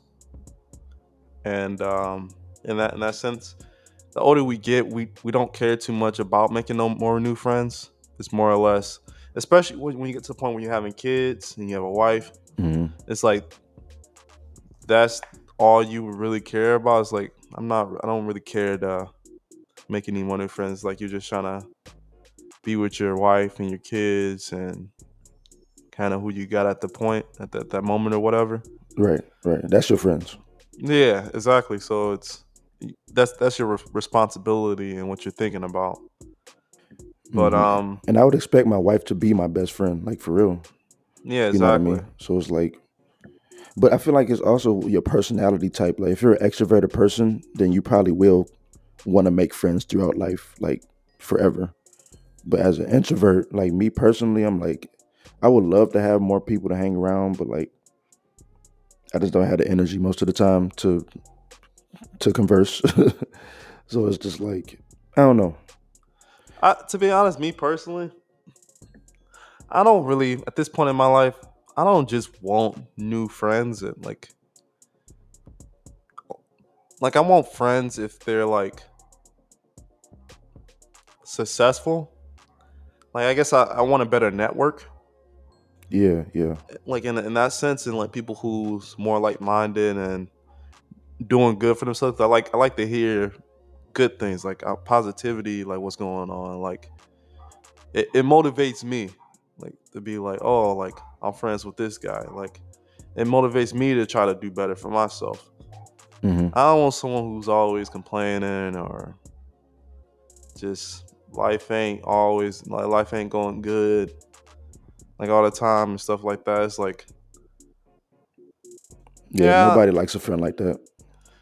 B: and um, in that in that sense, the older we get, we we don't care too much about making no more new friends. It's more or less, especially when, you get to the point where you're having kids and you have a wife.
A: Hmm
B: It's like that's all you really care about. It's like I'm not. I don't really care to make any more new friends. Like you're just trying to be with your wife and your kids and kind of who you got at the point at that, that moment or whatever.
A: Right, right. That's your friends.
B: Yeah, exactly. So it's that's that's your re- responsibility and what you're thinking about. But
A: Mhm.
B: um,
A: and I would expect my wife to be my best friend, like for real.
B: Yeah,
A: You know what I
B: exactly.
A: mean? So it's like, But I feel like it's also your personality type. Like if you're an extroverted person, then you probably will want to make friends throughout life, like forever. But as an introvert, like me personally, I'm like, I would love to have more people to hang around, but like, I just don't have the energy most of the time to to converse. *laughs* so it's just like, I don't know.
B: I, to be honest, me personally, I don't really at this point in my life, I don't just want new friends and like like I want friends if they're like successful. Like I guess I, I want a better network.
A: Yeah, yeah,
B: Like in in that sense, and like people who's more like minded and doing good for themselves. I like I like to hear good things, like uh, positivity, like what's going on. Like it, it motivates me, like to be like, oh, like I'm friends with this guy. Like it motivates me to try to do better for myself.
A: hmm
B: I don't want someone who's always complaining or just life ain't always like life ain't going good like all the time and stuff like that. It's like
A: yeah.
B: Yeah.
A: Nobody likes a friend like that.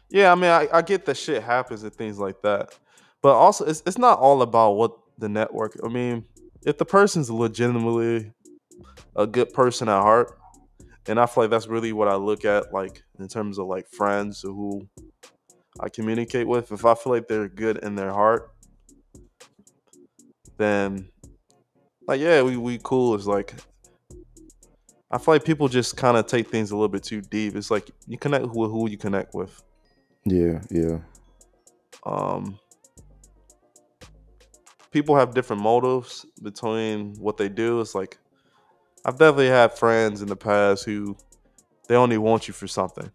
B: yeah, I mean I, I get that shit happens and things like that. But also it's it's not all about what the network I mean, if the person's legitimately a good person at heart, and I feel like that's really what I look at like in terms of like friends who I communicate with. If I feel like they're good in their heart, then like yeah, we we cool. It's like I feel like people just kind of take things a little bit too deep. It's like you connect with who you connect with.
A: Yeah, yeah,
B: Um, people have different motives between what they do. It's like I've definitely had friends in the past who they only want you for something,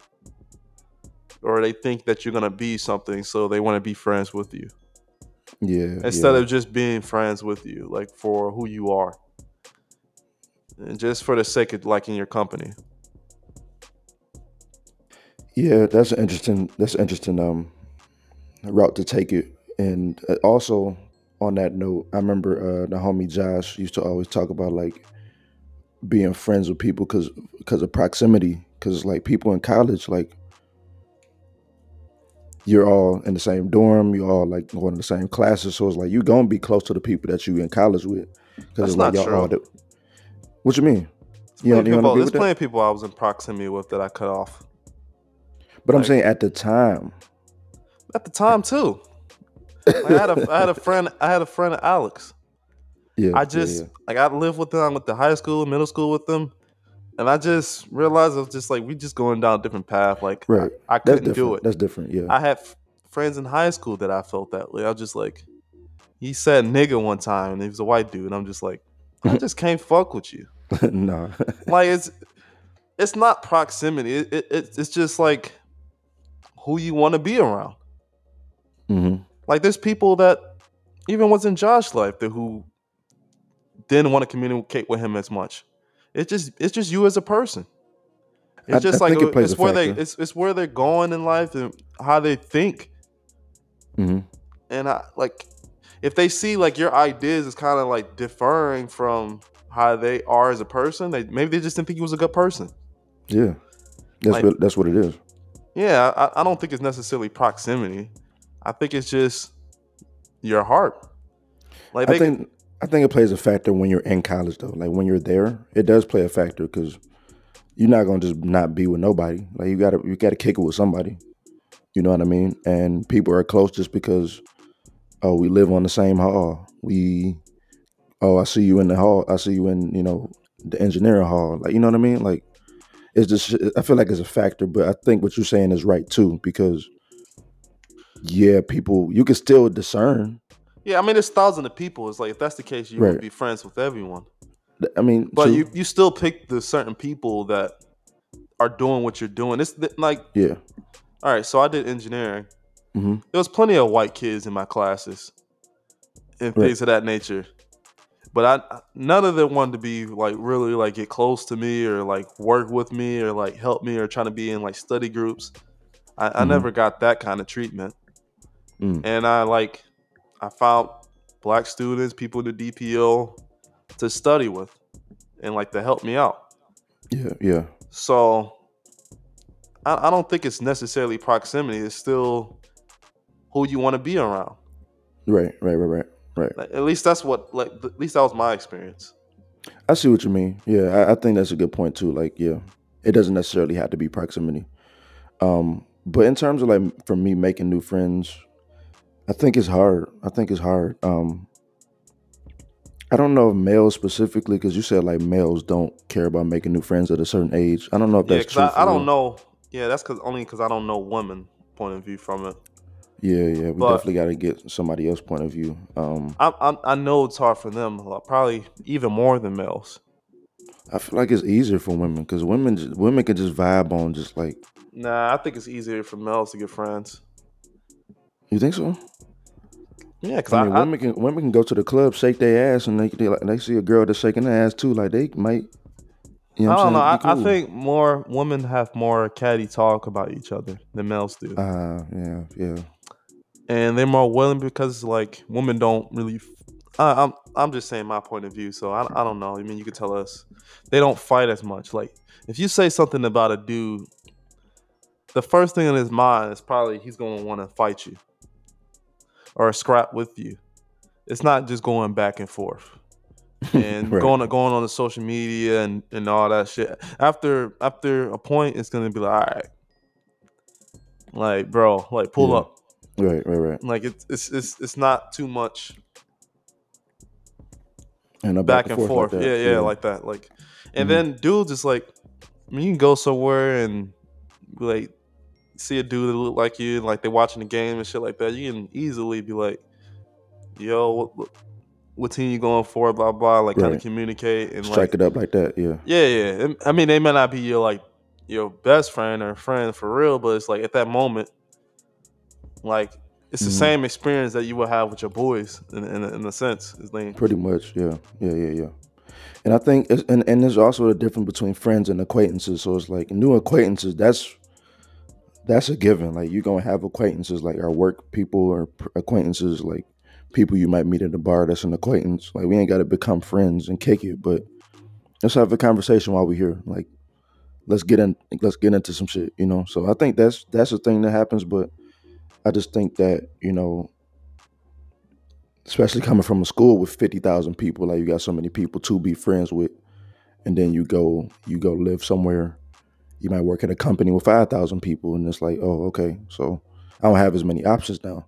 B: or they think that you're gonna be something, so they want to be friends with you
A: yeah.
B: instead
A: yeah.
B: of just being friends with you, like for who you are, and just for the sake of liking your company.
A: Yeah, that's an interesting. That's interesting um route to take it. And uh, also on that note, I remember uh, the homie Josh used to always talk about like being friends with people because because of proximity. Because like people in college, like you're all in the same dorm, you're all like going to the same classes, so it's like you're gonna be close to the people that you in college with. Because
B: That's
A: it's like
B: not
A: y'all all.
B: true.
A: The, what you mean? You don't, you
B: plenty, people, there's plenty of people I was in proximity with that I cut off
A: But I'm saying at the time.
B: at the time too. Like, I had a I had a friend I had a friend of Alex.
A: Yeah,
B: I just
A: yeah.
B: like I lived with them. I went to high school, middle school with them, and I just realized I was just like we just going down a different path. Like
A: right.
B: I, I couldn't do it.
A: That's different. Yeah.
B: I had f- friends in high school that I felt that way. I was just like, he said nigga one time, and he was a white dude, and I'm just like, I *laughs* just can't fuck with you. *laughs*
A: no. *laughs*
B: Like it's it's not proximity. It, it, it's just like who you want to be around.
A: hmm
B: Like there's people that even was in Josh's life that who didn't want to communicate with him as much. It's just it's just you as a person. It's
A: I-
B: just
A: I
B: like
A: it
B: it's where they it's it's where they're going in life and how they think.
A: hmm
B: And I like if they see like your ideas is kind of like differing from how they are as a person, they maybe they just didn't think you was a good person.
A: Yeah. That's
B: Like-
A: what that's what it is.
B: Yeah, I, I don't think it's necessarily proximity. I think it's just your heart. Like
A: I think I think it plays a factor when you're in college though. Like when you're there, it does play a factor because you're not gonna just not be with nobody. Like you gotta you gotta kick it with somebody. You know what I mean? And people are close just because oh we live on the same hall. We oh I see you in the hall. I see you in you know the engineering hall. Like you know what I mean? Like it's just I feel like it's a factor, but I think what you're saying is right too because yeah, people you can still discern.
B: Yeah, I mean, there's thousands of people. It's like if that's the case, you
A: Right.
B: would be friends with everyone.
A: I mean,
B: But
A: true.
B: you you still pick the certain people that are doing what you're doing. It's like,
A: yeah.
B: all right, so I did engineering.
A: hmm
B: There was plenty of white kids in my classes and
A: Right.
B: things of that nature. But I none of them wanted to be like really like get close to me or like work with me or like help me or trying to be in like study groups. I, I
A: Mhm.
B: never got that kind of treatment.
A: Mm.
B: and I like I found black students, people in the DPO to study with and like to help me out.
A: Yeah, yeah.
B: So I, I don't think it's necessarily proximity. It's still who you want to be around.
A: Right, right, right, right, right.
B: Like, at least that's what like at least that was my experience.
A: I see what you mean. Yeah, I, I think that's a good point too. Like, yeah, it doesn't necessarily have to be proximity. Um, but in terms of like for me making new friends, I think it's hard. I think it's hard. Um, I don't know if males specifically, because you said like males don't care about making new friends at a certain age. I don't know if that's true.
B: I, I don't know. Yeah, that's cause only because I don't know women point of view from it.
A: Yeah, yeah, we
B: But-
A: definitely got to get somebody else point of view. Um,
B: I, I I know it's hard for them, probably even more than males.
A: I feel like it's easier for women because women women can just vibe on just like
B: Nah, I think it's easier for males to get friends.
A: You think so.
B: Yeah, because
A: I mean,
B: I-
A: women can women can go to the club, shake their ass, and they they, like, they see a girl that's shaking their ass too. Like they might. You know
B: I don't know. I,
A: I'm?
B: I think more women have more catty talk about each other than males do,
A: Uh, yeah, yeah.
B: and they're more willing because like women don't really. f- I, I'm I'm just saying my point of view, so I, I don't know. I mean, you could tell us they don't fight as much. Like if you say something about a dude, the first thing in his mind is probably he's gonna want to fight you or a scrap with you. It's not just going back and forth. *laughs* and
A: Right.
B: going going on the social media and, and all that shit. After after a point, it's gonna be like, all right, like bro, like pull
A: Yeah.
B: up.
A: Right, right, right.
B: Like it's it's it's it's not too much
A: And
B: back, and forth.
A: like that.
B: yeah, yeah, like that. Like, and
A: Mhm.
B: then dudes is like, I mean, you can go somewhere and like see a dude that look like you, and like they watching the game and shit like that. You can easily be like, yo, what, what, what team you going for? Blah blah. Like kind
A: Right.
B: of communicate and
A: strike
B: like
A: it up like that. Yeah,
B: Yeah, yeah. I mean, they may not be your like your best friend or friend for real, but it's like at that moment, like it's the
A: Mhm.
B: same experience that you would have with your boys in in, a- in a sense.
A: Pretty much. Yeah, yeah, yeah, yeah. And I think, it's, and and there's also a difference between friends and acquaintances. So it's like new acquaintances. That's that's a given. Like you're gonna have acquaintances, like our work people or acquaintances, like people you might meet at the bar. That's an acquaintance. Like we ain't got to become friends and kick it, but let's have a conversation while we're here. Like let's get in, let's get into some shit. You know. So I think that's that's a thing that happens, but I just think that you know especially coming from a school with 50,000 people like you got so many people to be friends with and then you go you go live somewhere you might work at a company with 5,000 people and it's like oh okay so I don't have as many options now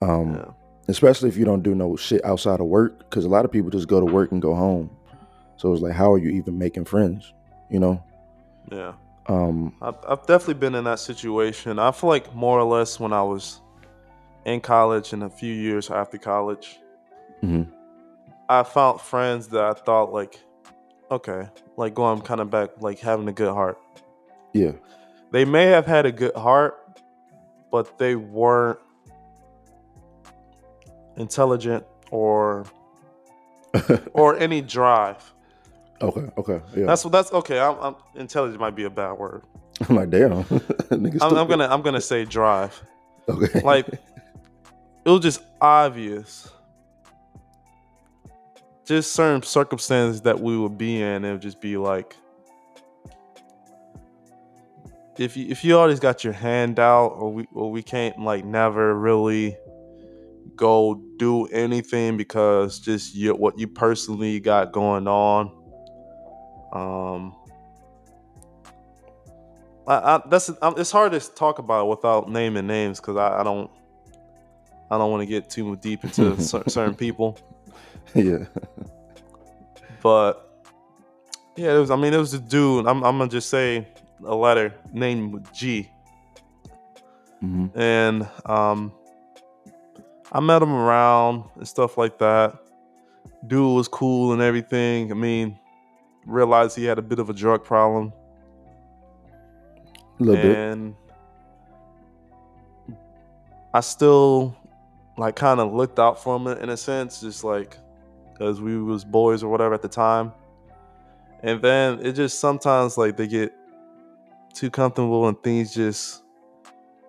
A: um
B: yeah,
A: especially if you don't do no shit outside of work cuz a lot of people just go to work and go home so it's like how are you even making friends you know
B: yeah.
A: um
B: I've, I've definitely been in that situation. I feel like more or less when I was in college and a few years after college,
A: mhm.
B: I found friends that I thought like, okay, like going kind of back, like having a good heart.
A: yeah
B: they may have had a good heart, but they weren't intelligent or *laughs* or any drive.
A: okay okay yeah
B: That's what that's okay. I'm, I'm intelligent might be a bad word.
A: I'm like damn *laughs*
B: I'm, I'm gonna I'm gonna say drive.
A: okay
B: Like it was just obvious. Just certain circumstances that we would be in, it would just be like if you if you always got your hand out or we or we can't like never really go do anything because just you, what you personally got going on um I, I that's um, it's hard to talk about without naming names because I, I don't I don't want to get too deep into *laughs* certain people *laughs*
A: yeah.
B: But yeah it was I mean it was a dude I'm, I'm gonna just say a letter named G.
A: Hmm
B: and um, I met him around and stuff like that. Dude was cool and everything. I mean, realized he had a bit of a drug problem,
A: a little bit.
B: I still like kind of looked out for him in a sense, just like because we was boys or whatever at the time. And then it just sometimes like they get too comfortable and things just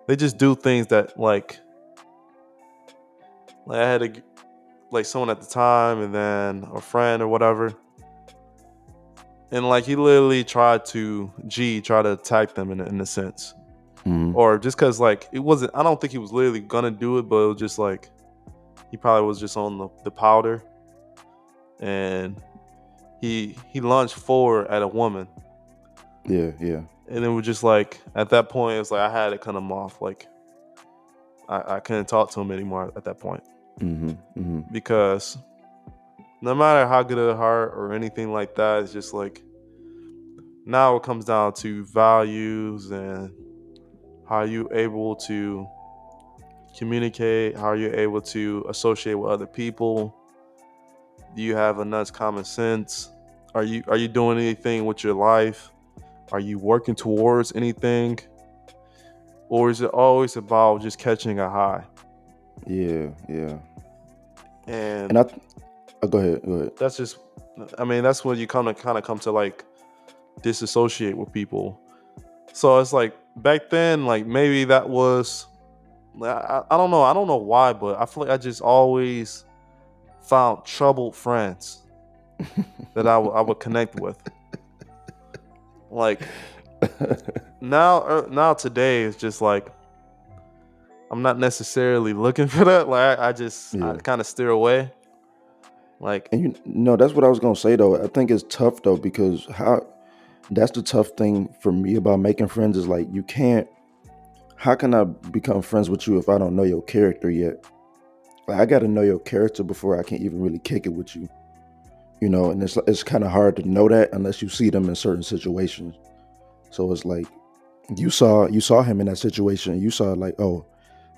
B: they just do things that like like I had a like someone at the time and then a friend or whatever. and like he literally tried to G try to attack them in a, in a sense,
A: Mhm.
B: or just because like it wasn't. I don't think he was literally gonna do it, but it was just like he probably was just on the, the powder, and he he launched forward at a woman,
A: Yeah, yeah.
B: and it was just like at that point it's like I had to cut him off. Like I, I couldn't talk to him anymore at that point
A: hmm hmm
B: because no matter how good of a heart or anything like that, it's just like now it comes down to values and how you able to communicate, how you're able to associate with other people. Do you have a enough common sense? Are you are you doing anything with your life? Are you working towards anything? Or is it always about just catching a high?
A: Yeah, yeah.
B: And,
A: And I, th- oh, go ahead, go ahead.
B: that's just i mean that's when you kind of kind of come to like disassociate with people so it's like back then like maybe that was I I don't know i don't know why but i feel like i just always found troubled friends *laughs* that I would- I would connect with like now er, now today it's just like i'm not necessarily looking for that like i, I just
A: Yeah.
B: i kind of steer away like
A: And you no, that's what I was gonna say though. I think it's tough though because how that's the tough thing for me about making friends is like you can't. How can I become friends with you if I don't know your character yet? Like I got to know your character before I can even really kick it with you. You know, and it's it's kind of hard to know that unless you see them in certain situations. So it's like you saw you saw him in that situation. And you saw like, oh,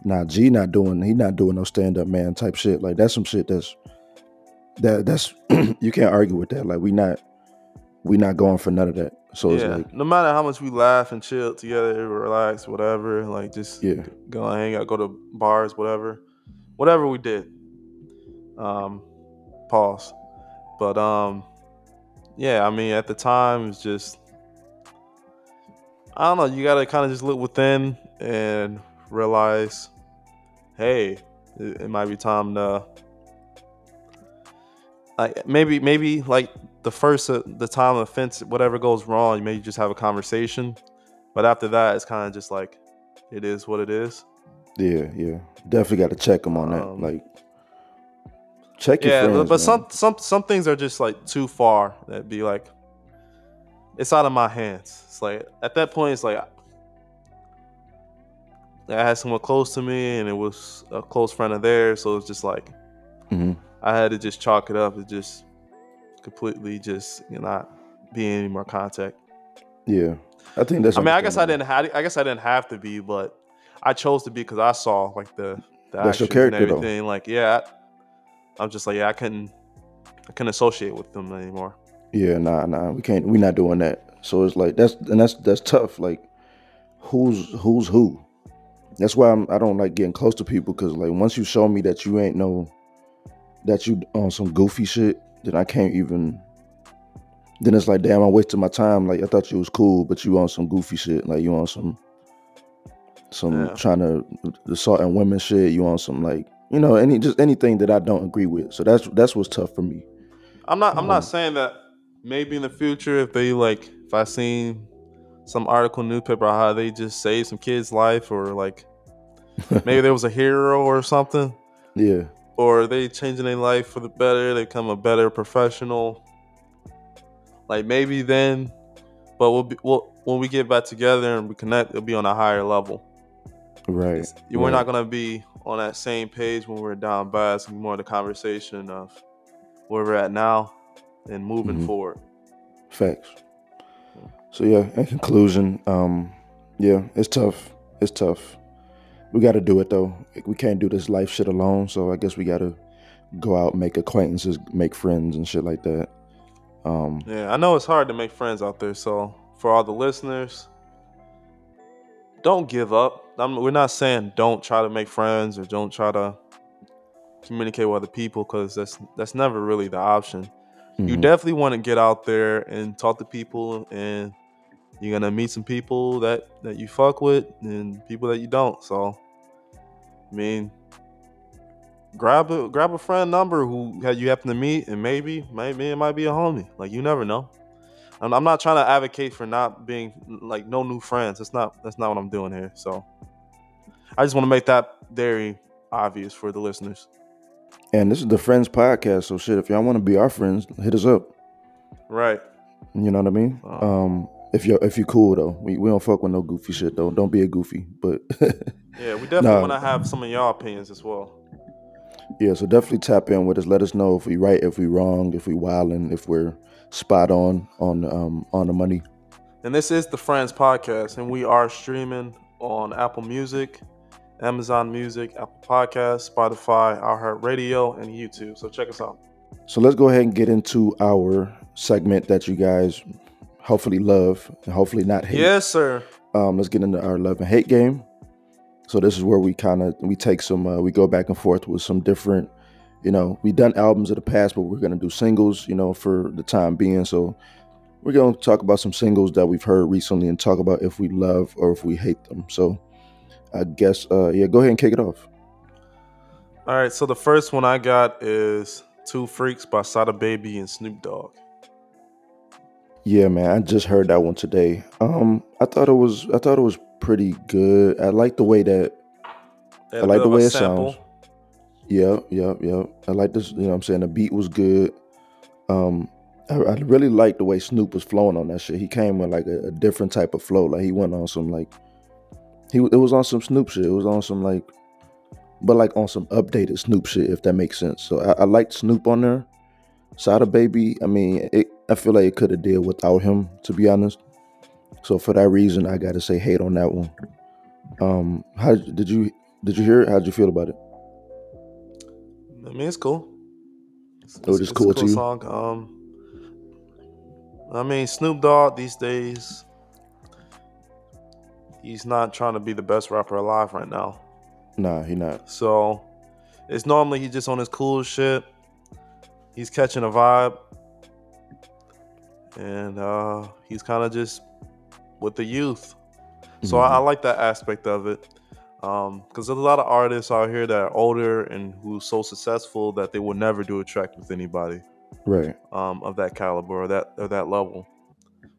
A: nah, G not doing he not doing no stand up man type shit. Like that's some shit that's that that's *clears throat* you can't argue with that. Like we not we not going for none of that. So it's
B: yeah,
A: like
B: no matter how much we laugh and chill together, relax, whatever, like just
A: Yeah.
B: go hang out, go to bars, whatever, whatever we did. Um, pause. But um, yeah, I mean, at the time, it's just I don't know. You gotta kind of just look within and realize, hey, it, it might be time to. Like maybe, maybe like the first uh, the time of offense, whatever goes wrong, you may just have a conversation, but after that, it's kind of just like it is what it is.
A: Yeah, yeah. Definitely got to check them on that.
B: Um,
A: Like check your
B: yeah,
A: friends.
B: but,
A: man.
B: some some some things are just like too far. That be like, it's out of my hands. It's like at that point, it's like I had someone close to me, and it was a close friend of theirs, so it's just like
A: Mhm.
B: I had to just chalk it up and just completely just you know, not be in any more contact.
A: Yeah, I think that's.
B: I mean, I guess I didn't have. I guess I didn't have to be, but I chose to be because I saw like the the
A: That's character,
B: and
A: though.
B: everything. Like, yeah, I, I'm just like, yeah, I couldn't, I couldn't associate with them anymore.
A: Yeah, nah, nah. We can't. We're not doing that. So it's like that's and that's that's tough. Like who's who's who. That's why I'm, I don't like getting close to people because like once you show me that you ain't no that you on some goofy shit, then I can't even. Then it's like, damn, I wasted my time. Like I thought you was cool, but you on some goofy shit. Like you on some some
B: Yeah.
A: trying to assaulting women shit. You on some like you know any just anything that I don't agree with. So that's that's what's tough for me.
B: I'm not. I'm
A: Um,
B: not saying that maybe in the future, if they like, if I seen some article newspaper how they just saved some kid's life, or like *laughs* maybe there was a hero or something,
A: Yeah,
B: or they changing their life for the better, they become a better professional. Like maybe then, but we'll be we'll, when we get back together and we connect, it'll be on a higher level.
A: Right.
B: It's- We're
A: right.
B: not gonna be on that same page when we're down bad. It's more the conversation of where we're at now and moving
A: Mhm.
B: forward.
A: Facts. So yeah, in conclusion, um, yeah, it's tough. It's tough. We got to do it though. We can't do this life shit alone. So I guess we got to go out, make acquaintances, make friends, and shit like that. Um,
B: Yeah, I know it's hard to make friends out there. So for all the listeners, don't give up. I'm, we're not saying don't try to make friends or don't try to communicate with other people because that's that's never really the option. You
A: mhm.
B: definitely want to get out there and talk to people, and you're gonna meet some people that that you fuck with and people that you don't. So, I mean, grab a grab a friend number who you happen to meet, and maybe maybe it might be a homie. Like you never know. I'm, I'm not trying to advocate for not being like no new friends. That's not that's not what I'm doing here. So I just want to make that very obvious for the listeners.
A: And this is the Friends podcast, so shit. If y'all want to be our friends, hit us up.
B: Right.
A: You know what I mean? Um, if you if you cool though, we, we don't fuck with no goofy shit though. Don't be a goofy, but *laughs*
B: Yeah, we definitely
A: Nah.
B: want to have some of y'all opinions as well.
A: yeah. So definitely tap in with us. Let us know if we right, if we wrong, if we wilding, if we're spot on on um on the money.
B: And this is the Friends Podcast, and we are streaming on Apple Music, Amazon Music, Apple Podcasts, Spotify, iHeartRadio, and YouTube. So check us out.
A: So let's go ahead and get into our segment that you guys hopefully love and hopefully not hate.
B: Yes, sir.
A: Um, let's get into our love and hate game. So this is where we kind of we take some uh, we go back and forth with some different, you know, we've done albums of the past, but we're gonna do singles, you know, for the time being. So we're gonna talk about some singles that we've heard recently and talk about if we love or if we hate them. So I guess uh, yeah, go ahead and kick it off.
B: All right, so the first one I got is Two Freaks by Sada Baby and Snoop Dogg.
A: Yeah, man, I just heard that one today. Um, I thought it was I thought it was pretty good. I like the way that I like the way it
B: sample.
A: sounds. Yeah, yeah, yeah. I like this. You know, what I'm saying the beat was good. Um, I, I really like the way Snoop was flowing on that shit. He came with like a, a different type of flow. Like he went on some like he it was on some Snoop shit. It was on some like, but like on some updated Snoop shit, if that makes sense. So I, I liked Snoop on there. Sada Baby. I mean, it, I feel like it could have did without him, to be honest. So for that reason, I got to say hate on that one. Um, how did you did you hear it? How'd you feel about it?
B: I mean, it's cool. It's,
A: Oh, just cool
B: a
A: to you?
B: song. Um, I mean, Snoop Dogg these days, he's not trying to be the best rapper alive right now.
A: Nah, he not.
B: So it's normally he's just on his cool shit. He's catching a vibe. And uh he's kind of just with the youth. So I, I
A: Mm-hmm.
B: like that aspect of it. Um, because there's a lot of artists out here that are older and who's so successful that they will never do a track with anybody
A: Right.
B: um, of that caliber or that or that level.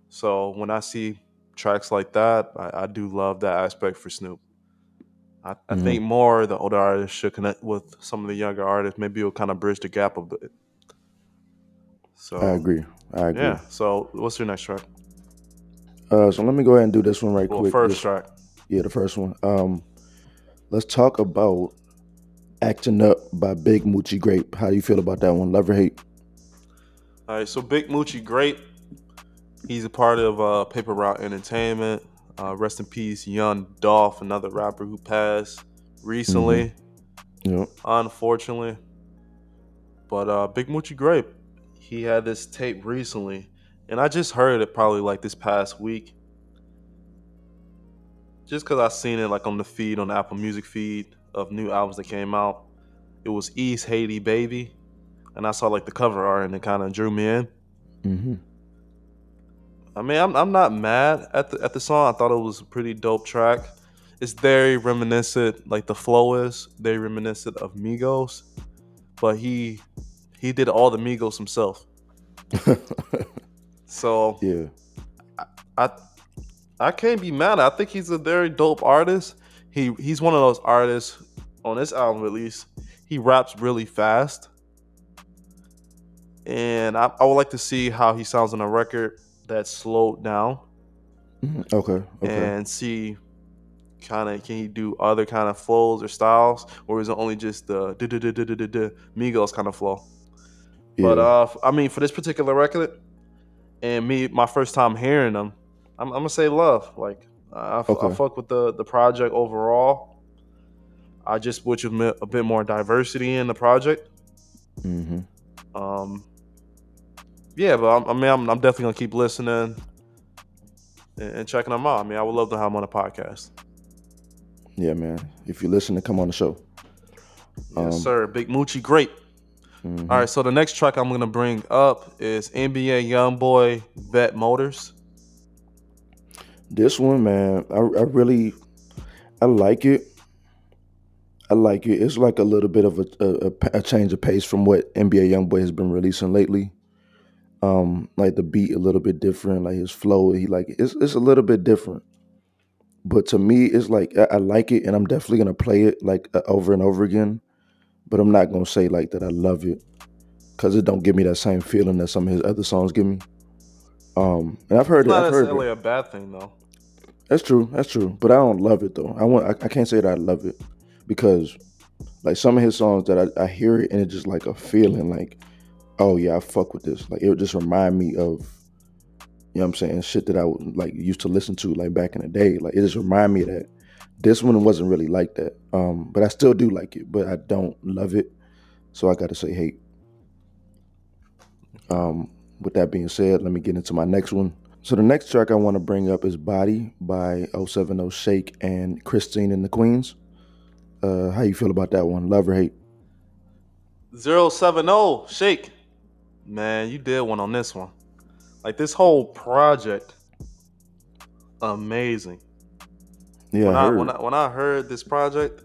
B: So when I see tracks like that, I, I do love that aspect for Snoop. I, I
A: Mhm.
B: think more the older artists should connect with some of the younger artists. Maybe it'll kind of bridge the gap a bit. So
A: I agree. I agree.
B: Yeah. So what's your next track?
A: Uh, so let me go ahead and do this one right
B: Well,
A: quick.
B: first
A: This-
B: track.
A: yeah, the first one. Um, let's talk about "Acting Up" by Big Moochie Grape. How do you feel about that one? Love or hate?
B: All right, so Big Moochie, Grape, He's a part of uh, Paper Route Entertainment. Uh, rest in peace, Young Dolph, another rapper who passed recently,
A: Yeah.
B: unfortunately. But uh, Big Moochie, Grape, He had this tape recently, and I just heard it probably like this past week. Just because I seen it like on the feed, on the Apple Music feed of new albums that came out. It was East Haiti Baby, and I saw like the cover art, and it kind of drew me in.
A: Mm-hmm.
B: I mean, I'm, I'm not mad at the at the song. I thought it was a pretty dope track. It's very reminiscent, like the flow is very reminiscent of Migos, but he he did all the Migos himself. *laughs* So
A: yeah.
B: I I can't be mad. I think he's a very dope artist. He he's one of those artists on this album at least. He raps really fast, and I, I would like to see how he sounds on a record that's slowed down.
A: Mhm. Okay. Okay.
B: and see kind of can he do other kind of flows or styles or is it only just the duh, duh, duh, duh, Migos kind of flow
A: yeah.
B: but uh I mean for this particular record and me my first time hearing them I'm, I'm gonna say love like I, f- I
A: Okay.
B: fuck with the the project overall I just wish a bit more diversity in the project
A: mm-hmm.
B: um yeah but I'm, I mean I'm, I'm definitely gonna keep listening and, and checking them out I mean I would love to have them on a podcast
A: Yeah, man. If you listen, to come on the show.
B: Yes,
A: Um,
B: sir. Big Moochie, Grape.
A: Mhm.
B: All right, so the next track I'm gonna bring up is NBA YoungBoy Vette Motors.
A: This one, man, I, I really, I like it. I like it. It's like a little bit of a, a, a change of pace from what NBA YoungBoy has been releasing lately. Um, like the beat a little bit different, like his flow. He like it's it's a little bit different. But to me, it's like I, I like it, and I'm definitely gonna play it like uh, over and over again. But I'm not gonna say like that I love it, cause it don't give me that same feeling that some of his other songs give me. Um, and I've heard
B: It's
A: it.
B: not
A: I've heard
B: necessarily
A: it.
B: a bad thing though.
A: That's true. That's true. But I don't love it though. I want. I, I can't say that I love it because like some of his songs that I, I hear it and it's just like a feeling like, oh yeah, I fuck with this. Like it would just remind me of, you know what I'm saying, shit that I would like used to listen to like back in the day. Like it just remind me of that. This one wasn't really like that. Um, but I still do like it, but I don't love it. So I gotta say hate. Um, with that being said, let me get into my next one. So the next track I want to bring up is Body by 070 Shake and Christine and the Queens. Uh, how you feel about that one? Love or hate?
B: 070 shake. Man, you did one on this one. Like this whole project, amazing.
A: Yeah,
B: when
A: I
B: when I when I heard this project,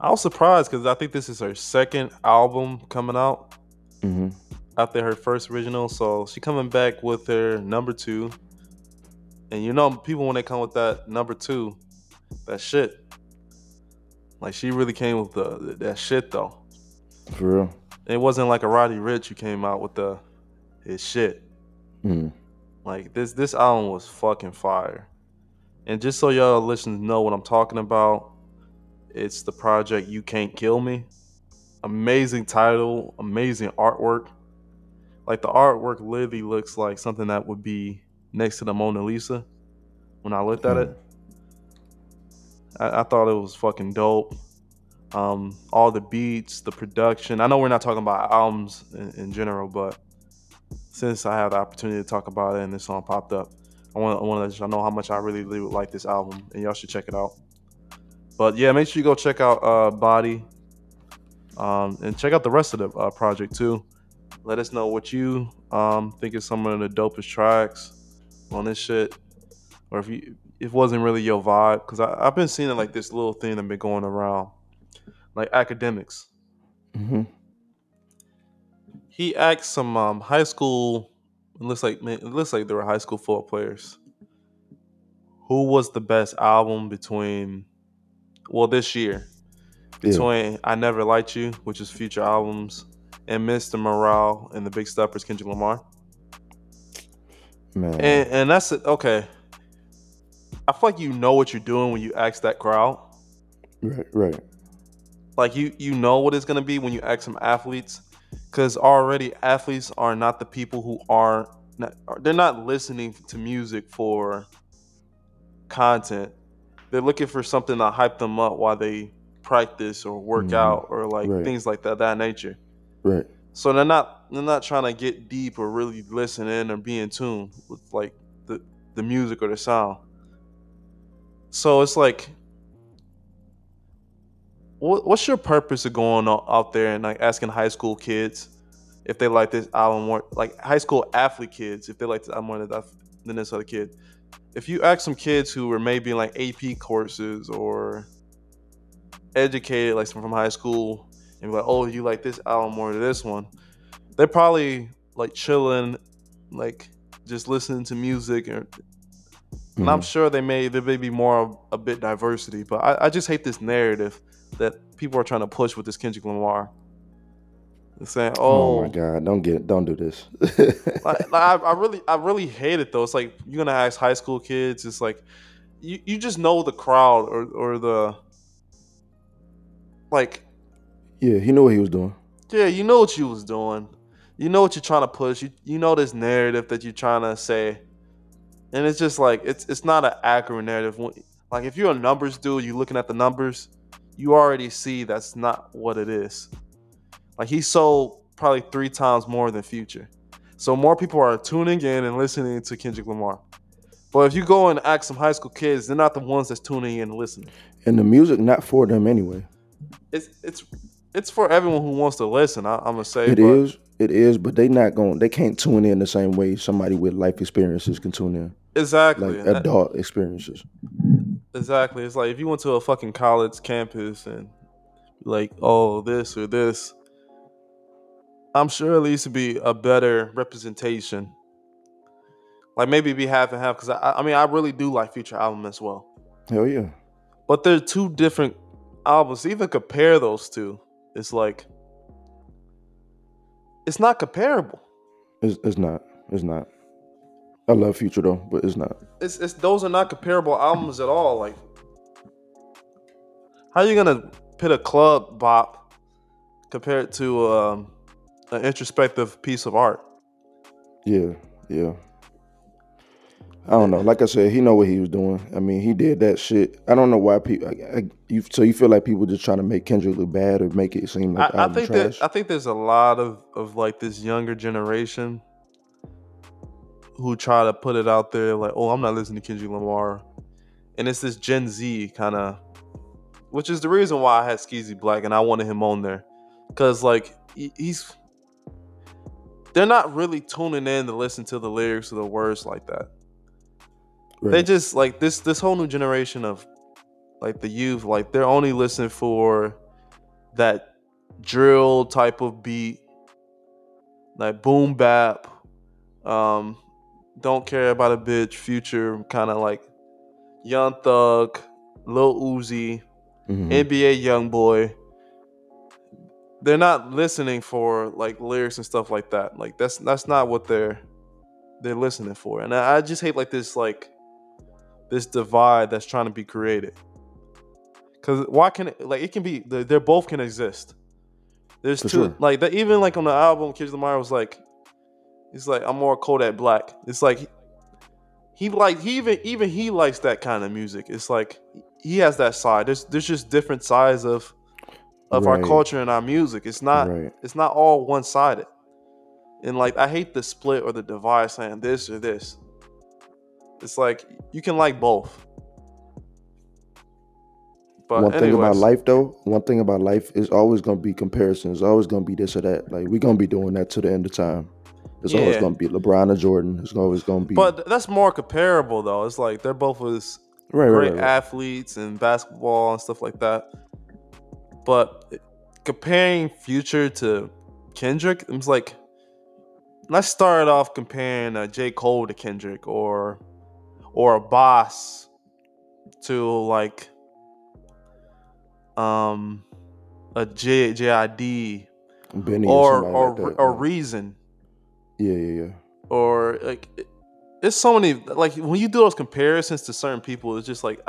B: I was surprised because I think this is her second album coming out
A: hmm
B: after her first original. So she coming back with her number two. And you know, people when they come with that number two, that shit. Like she really came with the that shit though.
A: For real.
B: It wasn't like a Roddy Ricch who came out with the his shit.
A: Mm.
B: Like this this album was fucking fire. And just so y'all listeners know what I'm talking about, it's the project You Can't Kill Me. Amazing title, amazing artwork. Like the artwork literally looks like something that would be next to the Mona Lisa when I looked at
A: Hmm.
B: it. I, I thought it was fucking dope. Um, all the beats, the production. I know we're not talking about albums in, in general, but since I had the opportunity to talk about it and this song popped up, I want, I want to let y'all know how much I really, really like this album, and y'all should check it out. But yeah, make sure you go check out uh, Body, um, and check out the rest of the uh, project too. Let us know what you um, think is some of the dopest tracks on this shit, or if you if it wasn't really your vibe, because I've been seeing it like this little thing that been going around, like academics.
A: hmm
B: He asked some um, high school. It looks like man, it looks like they were high school football players. Who was the best album between? Well, this year
A: Yeah.
B: between "I Never Liked You," which is future albums, and "Mr. Morale" and the Big Steppers, Kendrick Lamar.
A: Man.
B: And and that's it. Okay. I feel like you know what you're doing when you ask that crowd.
A: right, right.
B: Like you you know what it's gonna be when you ask some athletes, because already athletes are not the people who are not, they're not listening to music for content. They're looking for something to hype them up while they practice or work
A: Mhm.
B: out or like
A: Right.
B: things like that that nature.
A: Right.
B: So they're not they're not trying to get deep or really listen in or be in tune with like the the music or the sound. So it's like, what, what's your purpose of going out there and like asking high school kids if they like this album more, like high school athlete kids if they like this album more than this other kid? If you ask some kids who were maybe in like AP courses or educated like from high school and be like, oh, you like this album more than this one, they're probably like chilling, like just listening to music or and I'm
A: Mhm.
B: sure they may there may be more of a bit diversity, but I, I just hate this narrative that people are trying to push with this Kendrick Lamar. Saying,
A: oh
B: "Oh,
A: my God! Don't get. Don't do this. *laughs*
B: like, like, I, I really I really hate it though. It's like you're gonna ask high school kids. It's like you, you just know the crowd or or the like
A: yeah, he knew what he was doing.
B: yeah you know what you was doing. You know what you're trying to push. You you know this narrative that you're trying to say, and it's just like it's it's not an accurate narrative. Like if you're a numbers dude, you're looking at the numbers, you already see that's not what it is. Like he sold probably three times more than Future, so more people are tuning in and listening to Kendrick Lamar. But if you go and ask some high school kids, they're not the ones that's tuning in and listening.
A: And the music not for them anyway.
B: It's it's it's for everyone who wants to listen. I, I'm gonna say
A: It is. It is. But they not going. They can't tune in the same way somebody with life experiences can tune in,
B: exactly.
A: like
B: and that-
A: adult experiences.
B: Exactly. It's like if you went to a fucking college campus and like, oh, this or this, I'm sure needs to be a better representation. Like maybe be half and half because I, I mean I really do like Future album as well.
A: Hell yeah.
B: But they're two different albums. Even compare those two, it's like it's not comparable.
A: It's, it's not. It's not. I love Future though, but it's not.
B: It's, it's those are not comparable albums at all. Like, how are you gonna pit a club bop compared to um, an introspective piece of art?
A: Yeah, yeah. I don't know. Like I said, he know what he was doing. I mean, he did that shit. I don't know why people. I, I, you, so you feel like people just trying to make Kendrick look bad or make it seem like
B: I, I think trash? that I think there's a lot of of like this younger generation who try to put it out there like, oh, I'm not listening to Kendrick Lamar, and it's this Gen Z kind of, which is the reason why I had Skeezy Black and I wanted him on there, because like he, he's. They're not really tuning in to listen to the lyrics or the words like that. Right. They just like this this whole new generation of like the youth, like they're only listening for that drill type of beat, like boom bap, um, don't care about a bitch, future kind of like Young Thug, Lil Uzi, mm-hmm. NBA Young Boy. They're not listening for like lyrics and stuff like that. Like that's that's not what they're they're listening for. And I, I just hate like this like this divide that's trying to be created. Cause why can it like it can be they're both can exist. There's For two sure. like that even like on the album Kids Lamar was like he's like I'm more Kodak Black. It's like he like he even even he likes that kind of music. It's like he has that side. There's there's just different sides of of right. our culture and our music. It's not right. it's not all one sided. And like I hate the split or the divide saying this or this. It's like you can like both.
A: But one anyways. thing about life though, one thing about life is always gonna be comparisons. Always gonna be this or that. Like we're gonna be doing that to the end of time. It's yeah. always gonna be LeBron or Jordan. It's always gonna be.
B: But that's more comparable though. It's like they're both was right, great right, right, athletes and basketball and stuff like that. But comparing Future to Kendrick, it's like let's start off comparing uh, J Cole to Kendrick or or a boss to like um a J JID Benny or or like that, or Reason.
A: Yeah, yeah, yeah.
B: Or like it's so many like when you do those comparisons to certain people, it's just like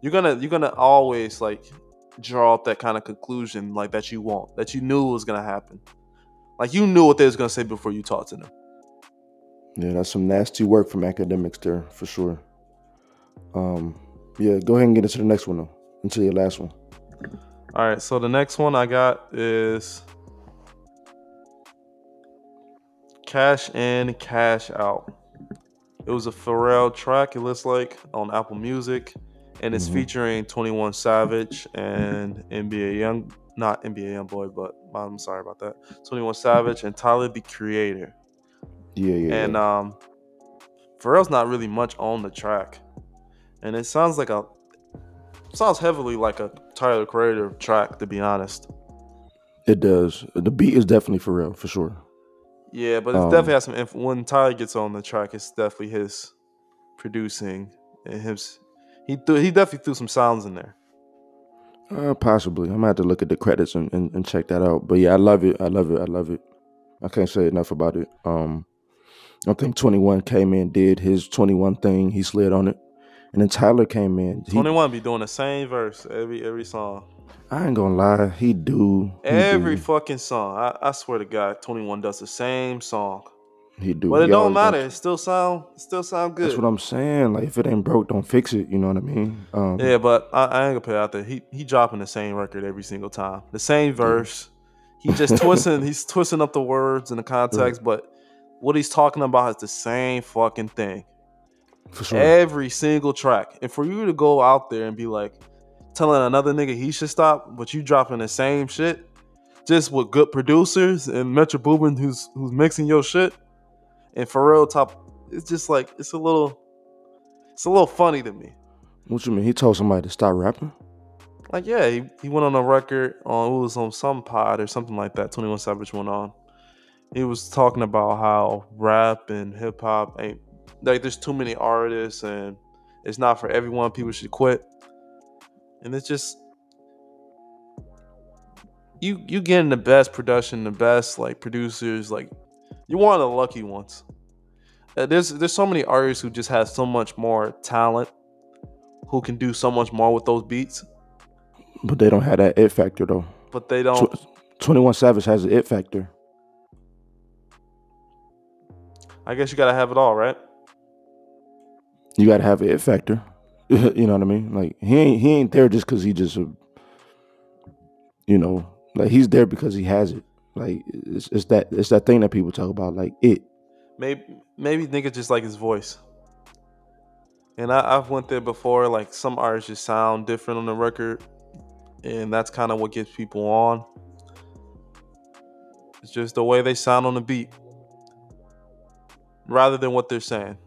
B: you're gonna you're gonna always like draw up that kind of conclusion like that you want that you knew was gonna happen. Like you knew what they was gonna say before you talked to them.
A: Yeah, that's some nasty work from academics there for sure. Um, yeah, go ahead and get into the next one though, into your last one.
B: All right, so the next one I got is Cash In, Cash Out. It was a Pharrell track, it looks like, on Apple Music, and it's mm-hmm. featuring 21 Savage and NBA Young, not NBA Young Boy, but I'm sorry about that. 21 Savage and Tyler the Creator.
A: Yeah, yeah.
B: And um, Pharrell's not really much on the track, and it sounds like a sounds heavily like a Tyler Creator track, to be honest.
A: It does. The beat is definitely Pharrell for sure.
B: Yeah, but it um, definitely has some. Inf- when Tyler gets on the track, it's definitely his producing and his. He threw, he definitely threw some sounds in there.
A: Uh, possibly. I'm gonna have to look at the credits and, and, and, check that out. But yeah, I love it. I love it. I love it. I can't say enough about it. Um, I think 21 came in, did his 21 thing. He slid on it. And then Tyler came in.
B: He, 21 be doing the same verse every every song.
A: I ain't gonna lie, he do.
B: He every do. fucking song. I, I swear to God, 21 does the same song.
A: He do.
B: But it he don't matter. It still sound it still sound good.
A: That's what I'm saying. Like if it ain't broke, don't fix it. You know what I mean?
B: Um, yeah, but I, I, ain't gonna put it out there. He he dropping the same record every single time. The same verse. He just twisting. he's twisting up the words and the context, right. but what he's talking about is the same fucking thing. For sure. Every single track. And for you to go out there and be like telling another nigga he should stop, but you dropping the same shit, just with good producers and Metro Boomin who's who's mixing your shit, and Pharrell top, it's just like it's a little, it's a little funny to me.
A: What you mean? He told somebody to stop rapping?
B: Like yeah, he, he went on a record on it was on some pod or something like that. Twenty One Savage went on, he was talking about how rap and hip hop ain't like there's too many artists and it's not for everyone. People should quit. And it's just you you getting the best production, the best like producers, like you're one of the lucky ones. Uh, there's there's so many artists who just have so much more talent, who can do so much more with those beats.
A: But they don't have that it factor though.
B: But they don't.
A: Twenty One Savage has an it factor.
B: I guess you gotta have it all, right?
A: You gotta have it factor. *laughs* you know what I mean? Like he ain't he ain't there just because he just, uh, you know, like he's there because he has it. Like it's, it's that it's that thing that people talk about, like it.
B: Maybe maybe nigga just like his voice. And I, I've went there before. Like some artists just sound different on the record, and that's kind of what gets people on. It's just the way they sound on the beat, rather than what they're saying.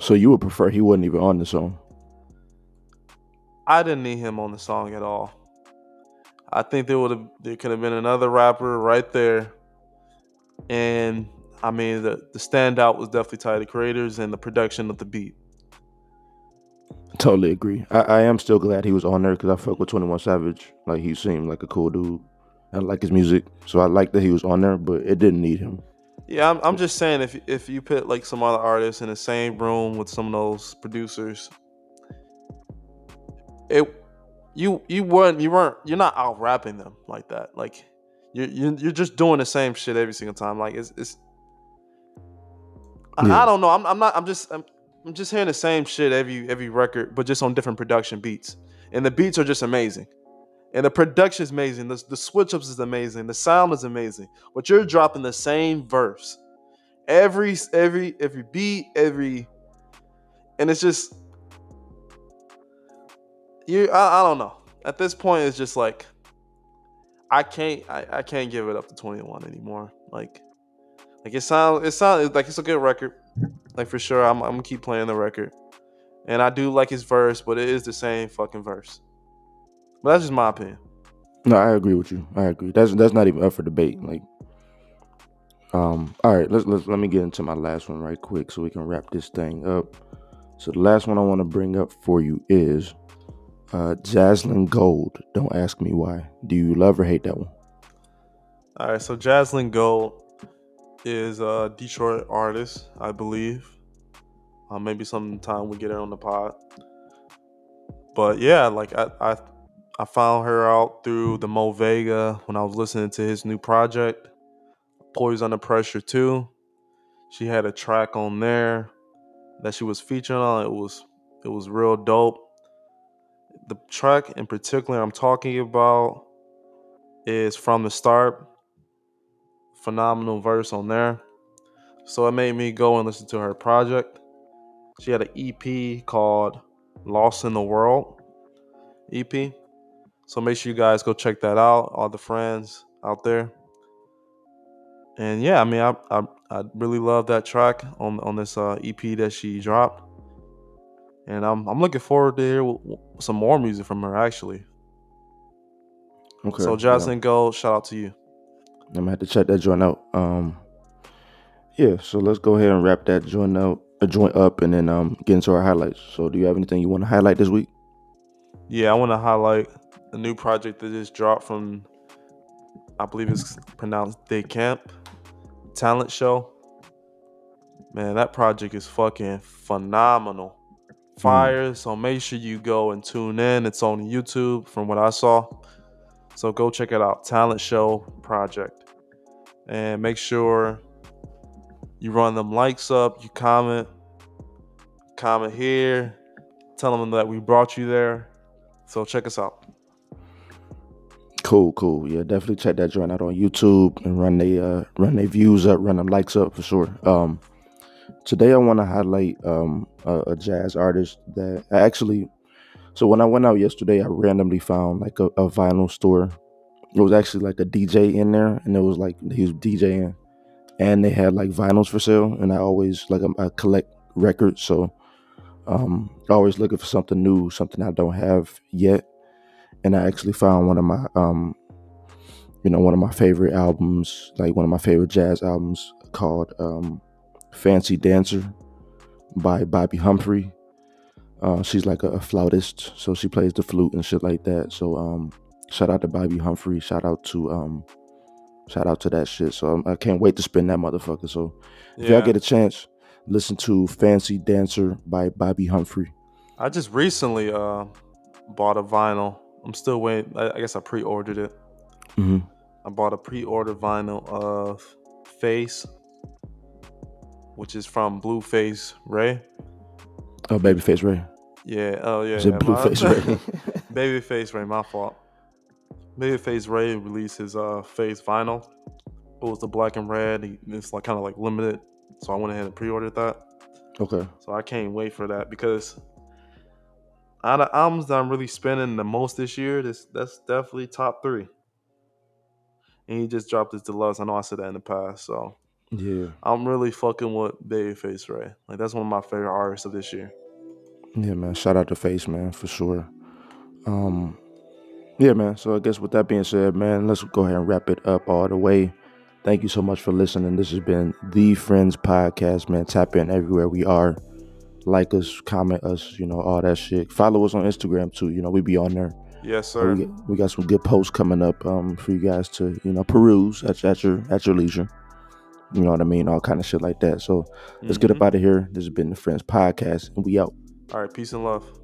A: So you would prefer he wasn't even on the song?
B: I didn't need him on the song at all. I think there would have there could have been another rapper right there, and I mean the the standout was definitely Tyler the Creators and the production of the beat.
A: Totally agree. I, I am still glad he was on there because I fuck with Twenty One Savage. Like he seemed like a cool dude. I like his music, so I like that he was on there, but it didn't need him.
B: Yeah, I'm, I'm just saying if if you put like some other artists in the same room with some of those producers, it you you weren't you weren't you're not out rapping them like that. Like you you you're just doing the same shit every single time. Like it's it's I,
A: Yeah.
B: I don't know. I'm I'm not I'm just I'm, I'm just hearing the same shit every every record, but just on different production beats. And the beats are just amazing. And the production is amazing. The, the switch ups is amazing. The sound is amazing. But you're dropping the same verse. Every every every beat, every and it's just you I, I don't know. At this point it's just like I can't I, I can't give it up to 21 anymore. Like like it sounds it sounds like it's a good record. Like for sure I'm I'm gonna keep playing the record. And I do like his verse, but it is the same fucking verse. But that's just my opinion.
A: No, I agree with you. I agree. That's that's not even up for debate. Like, um, all right, let's let's let me get into my last one right quick so we can wrap this thing up. So the last one I want to bring up for you is uh Jaslyn Gold. Don't ask me why. Do you love or hate that one?
B: All right, so Jaslyn Gold is a Detroit artist, I believe. Uh, maybe sometime we get her on the pod. But yeah, like I, I, I found her out through the Mo Vega when I was listening to his new project, Poise Under Pressure 2. She had a track on there that she was featuring on. It was it was real dope. The track in particular I'm talking about is From the Start phenomenal verse on there. So it made me go and listen to her project. She had an EP called Lost in the World EP. So make sure you guys go check that out, all the friends out there. And yeah, I mean, I I, I really love that track on on this uh, EP that she dropped, and I'm I'm looking forward to hear w- w- some more music from her actually.
A: Okay.
B: so
A: yeah.
B: Gold, shout out to you.
A: I'm gonna have to check that joint out. Um, yeah. So let's go ahead and wrap that joint out, a joint up, and then um get into our highlights. So, do you have anything you want to highlight this week?
B: Yeah, I want to highlight a new project that just dropped from, I believe it's pronounced Decamp Talent Show. Man, that project is fucking phenomenal. Hmm. Fire. So make sure you go and tune in. It's on YouTube from what I saw. So go check it out. Talent Show Project. And make sure you run them likes up, you comment, comment here, tell them that we brought you there. So check us out.
A: Cool, cool. Yeah, definitely check that joint out on YouTube and run they uh run their views up, run them likes up for sure. Um today I want to highlight um a, a jazz artist that I actually so when I went out yesterday I randomly found like a, a vinyl store. It was actually like a DJ in there and it was like he was DJing and they had like vinyls for sale and I always like I, I collect records so um always looking for something new, something I don't have yet and I actually found one of my um you know, one of my favorite albums, like one of my favorite jazz albums called um, Fancy Dancer by Bobbi Humphrey. Uh, she's like a, a, flautist, so she plays the flute and shit like that. So um, shout out to Bobbi Humphrey. Shout out to um, shout out to that shit. So um, I can't wait to spin that motherfucker. So if yeah. y'all get a chance, listen to Fancy Dancer by Bobbi Humphrey.
B: I just recently uh, bought a vinyl. I'm still waiting. I, I guess I pre-ordered it. Mm-hmm. I bought a pre-order vinyl of Face, which is from Blueface Ray.
A: Oh, Babyface Ray.
B: Yeah. Oh, yeah.
A: Is it Blueface Ray? *laughs* *laughs*
B: Babyface Ray. My fault. Babyface Ray released his uh, Face vinyl. It was the black and red. It's like kind of like limited, so I went ahead and pre-ordered that.
A: Okay.
B: So I can't wait for that because out of albums that I'm really spending the most this year, this that's definitely top three. And he just dropped his deluxe. I know I said that in the past, so
A: yeah,
B: I'm really fucking with Babyface Ray. Like that's one of my favorite artists of this year.
A: Yeah, man. Shout out to Face, man, for sure. Um, yeah, man. So I guess with that being said, man, let's go ahead and wrap it up all the way. Thank you so much for listening. This has been the Friends Podcast, man. Tap in everywhere we are like us, comment us, you know, all that shit. Follow us on Instagram too. You know, we be on there.
B: Yes, sir.
A: We, we got some good posts coming up um, for you guys to, you know, peruse at, at your at your leisure. You know what I mean? All kind of shit like that. So let's mm-hmm. get up mm-hmm. out of here. This has been the Friends Podcast, and we out.
B: All right, peace and love.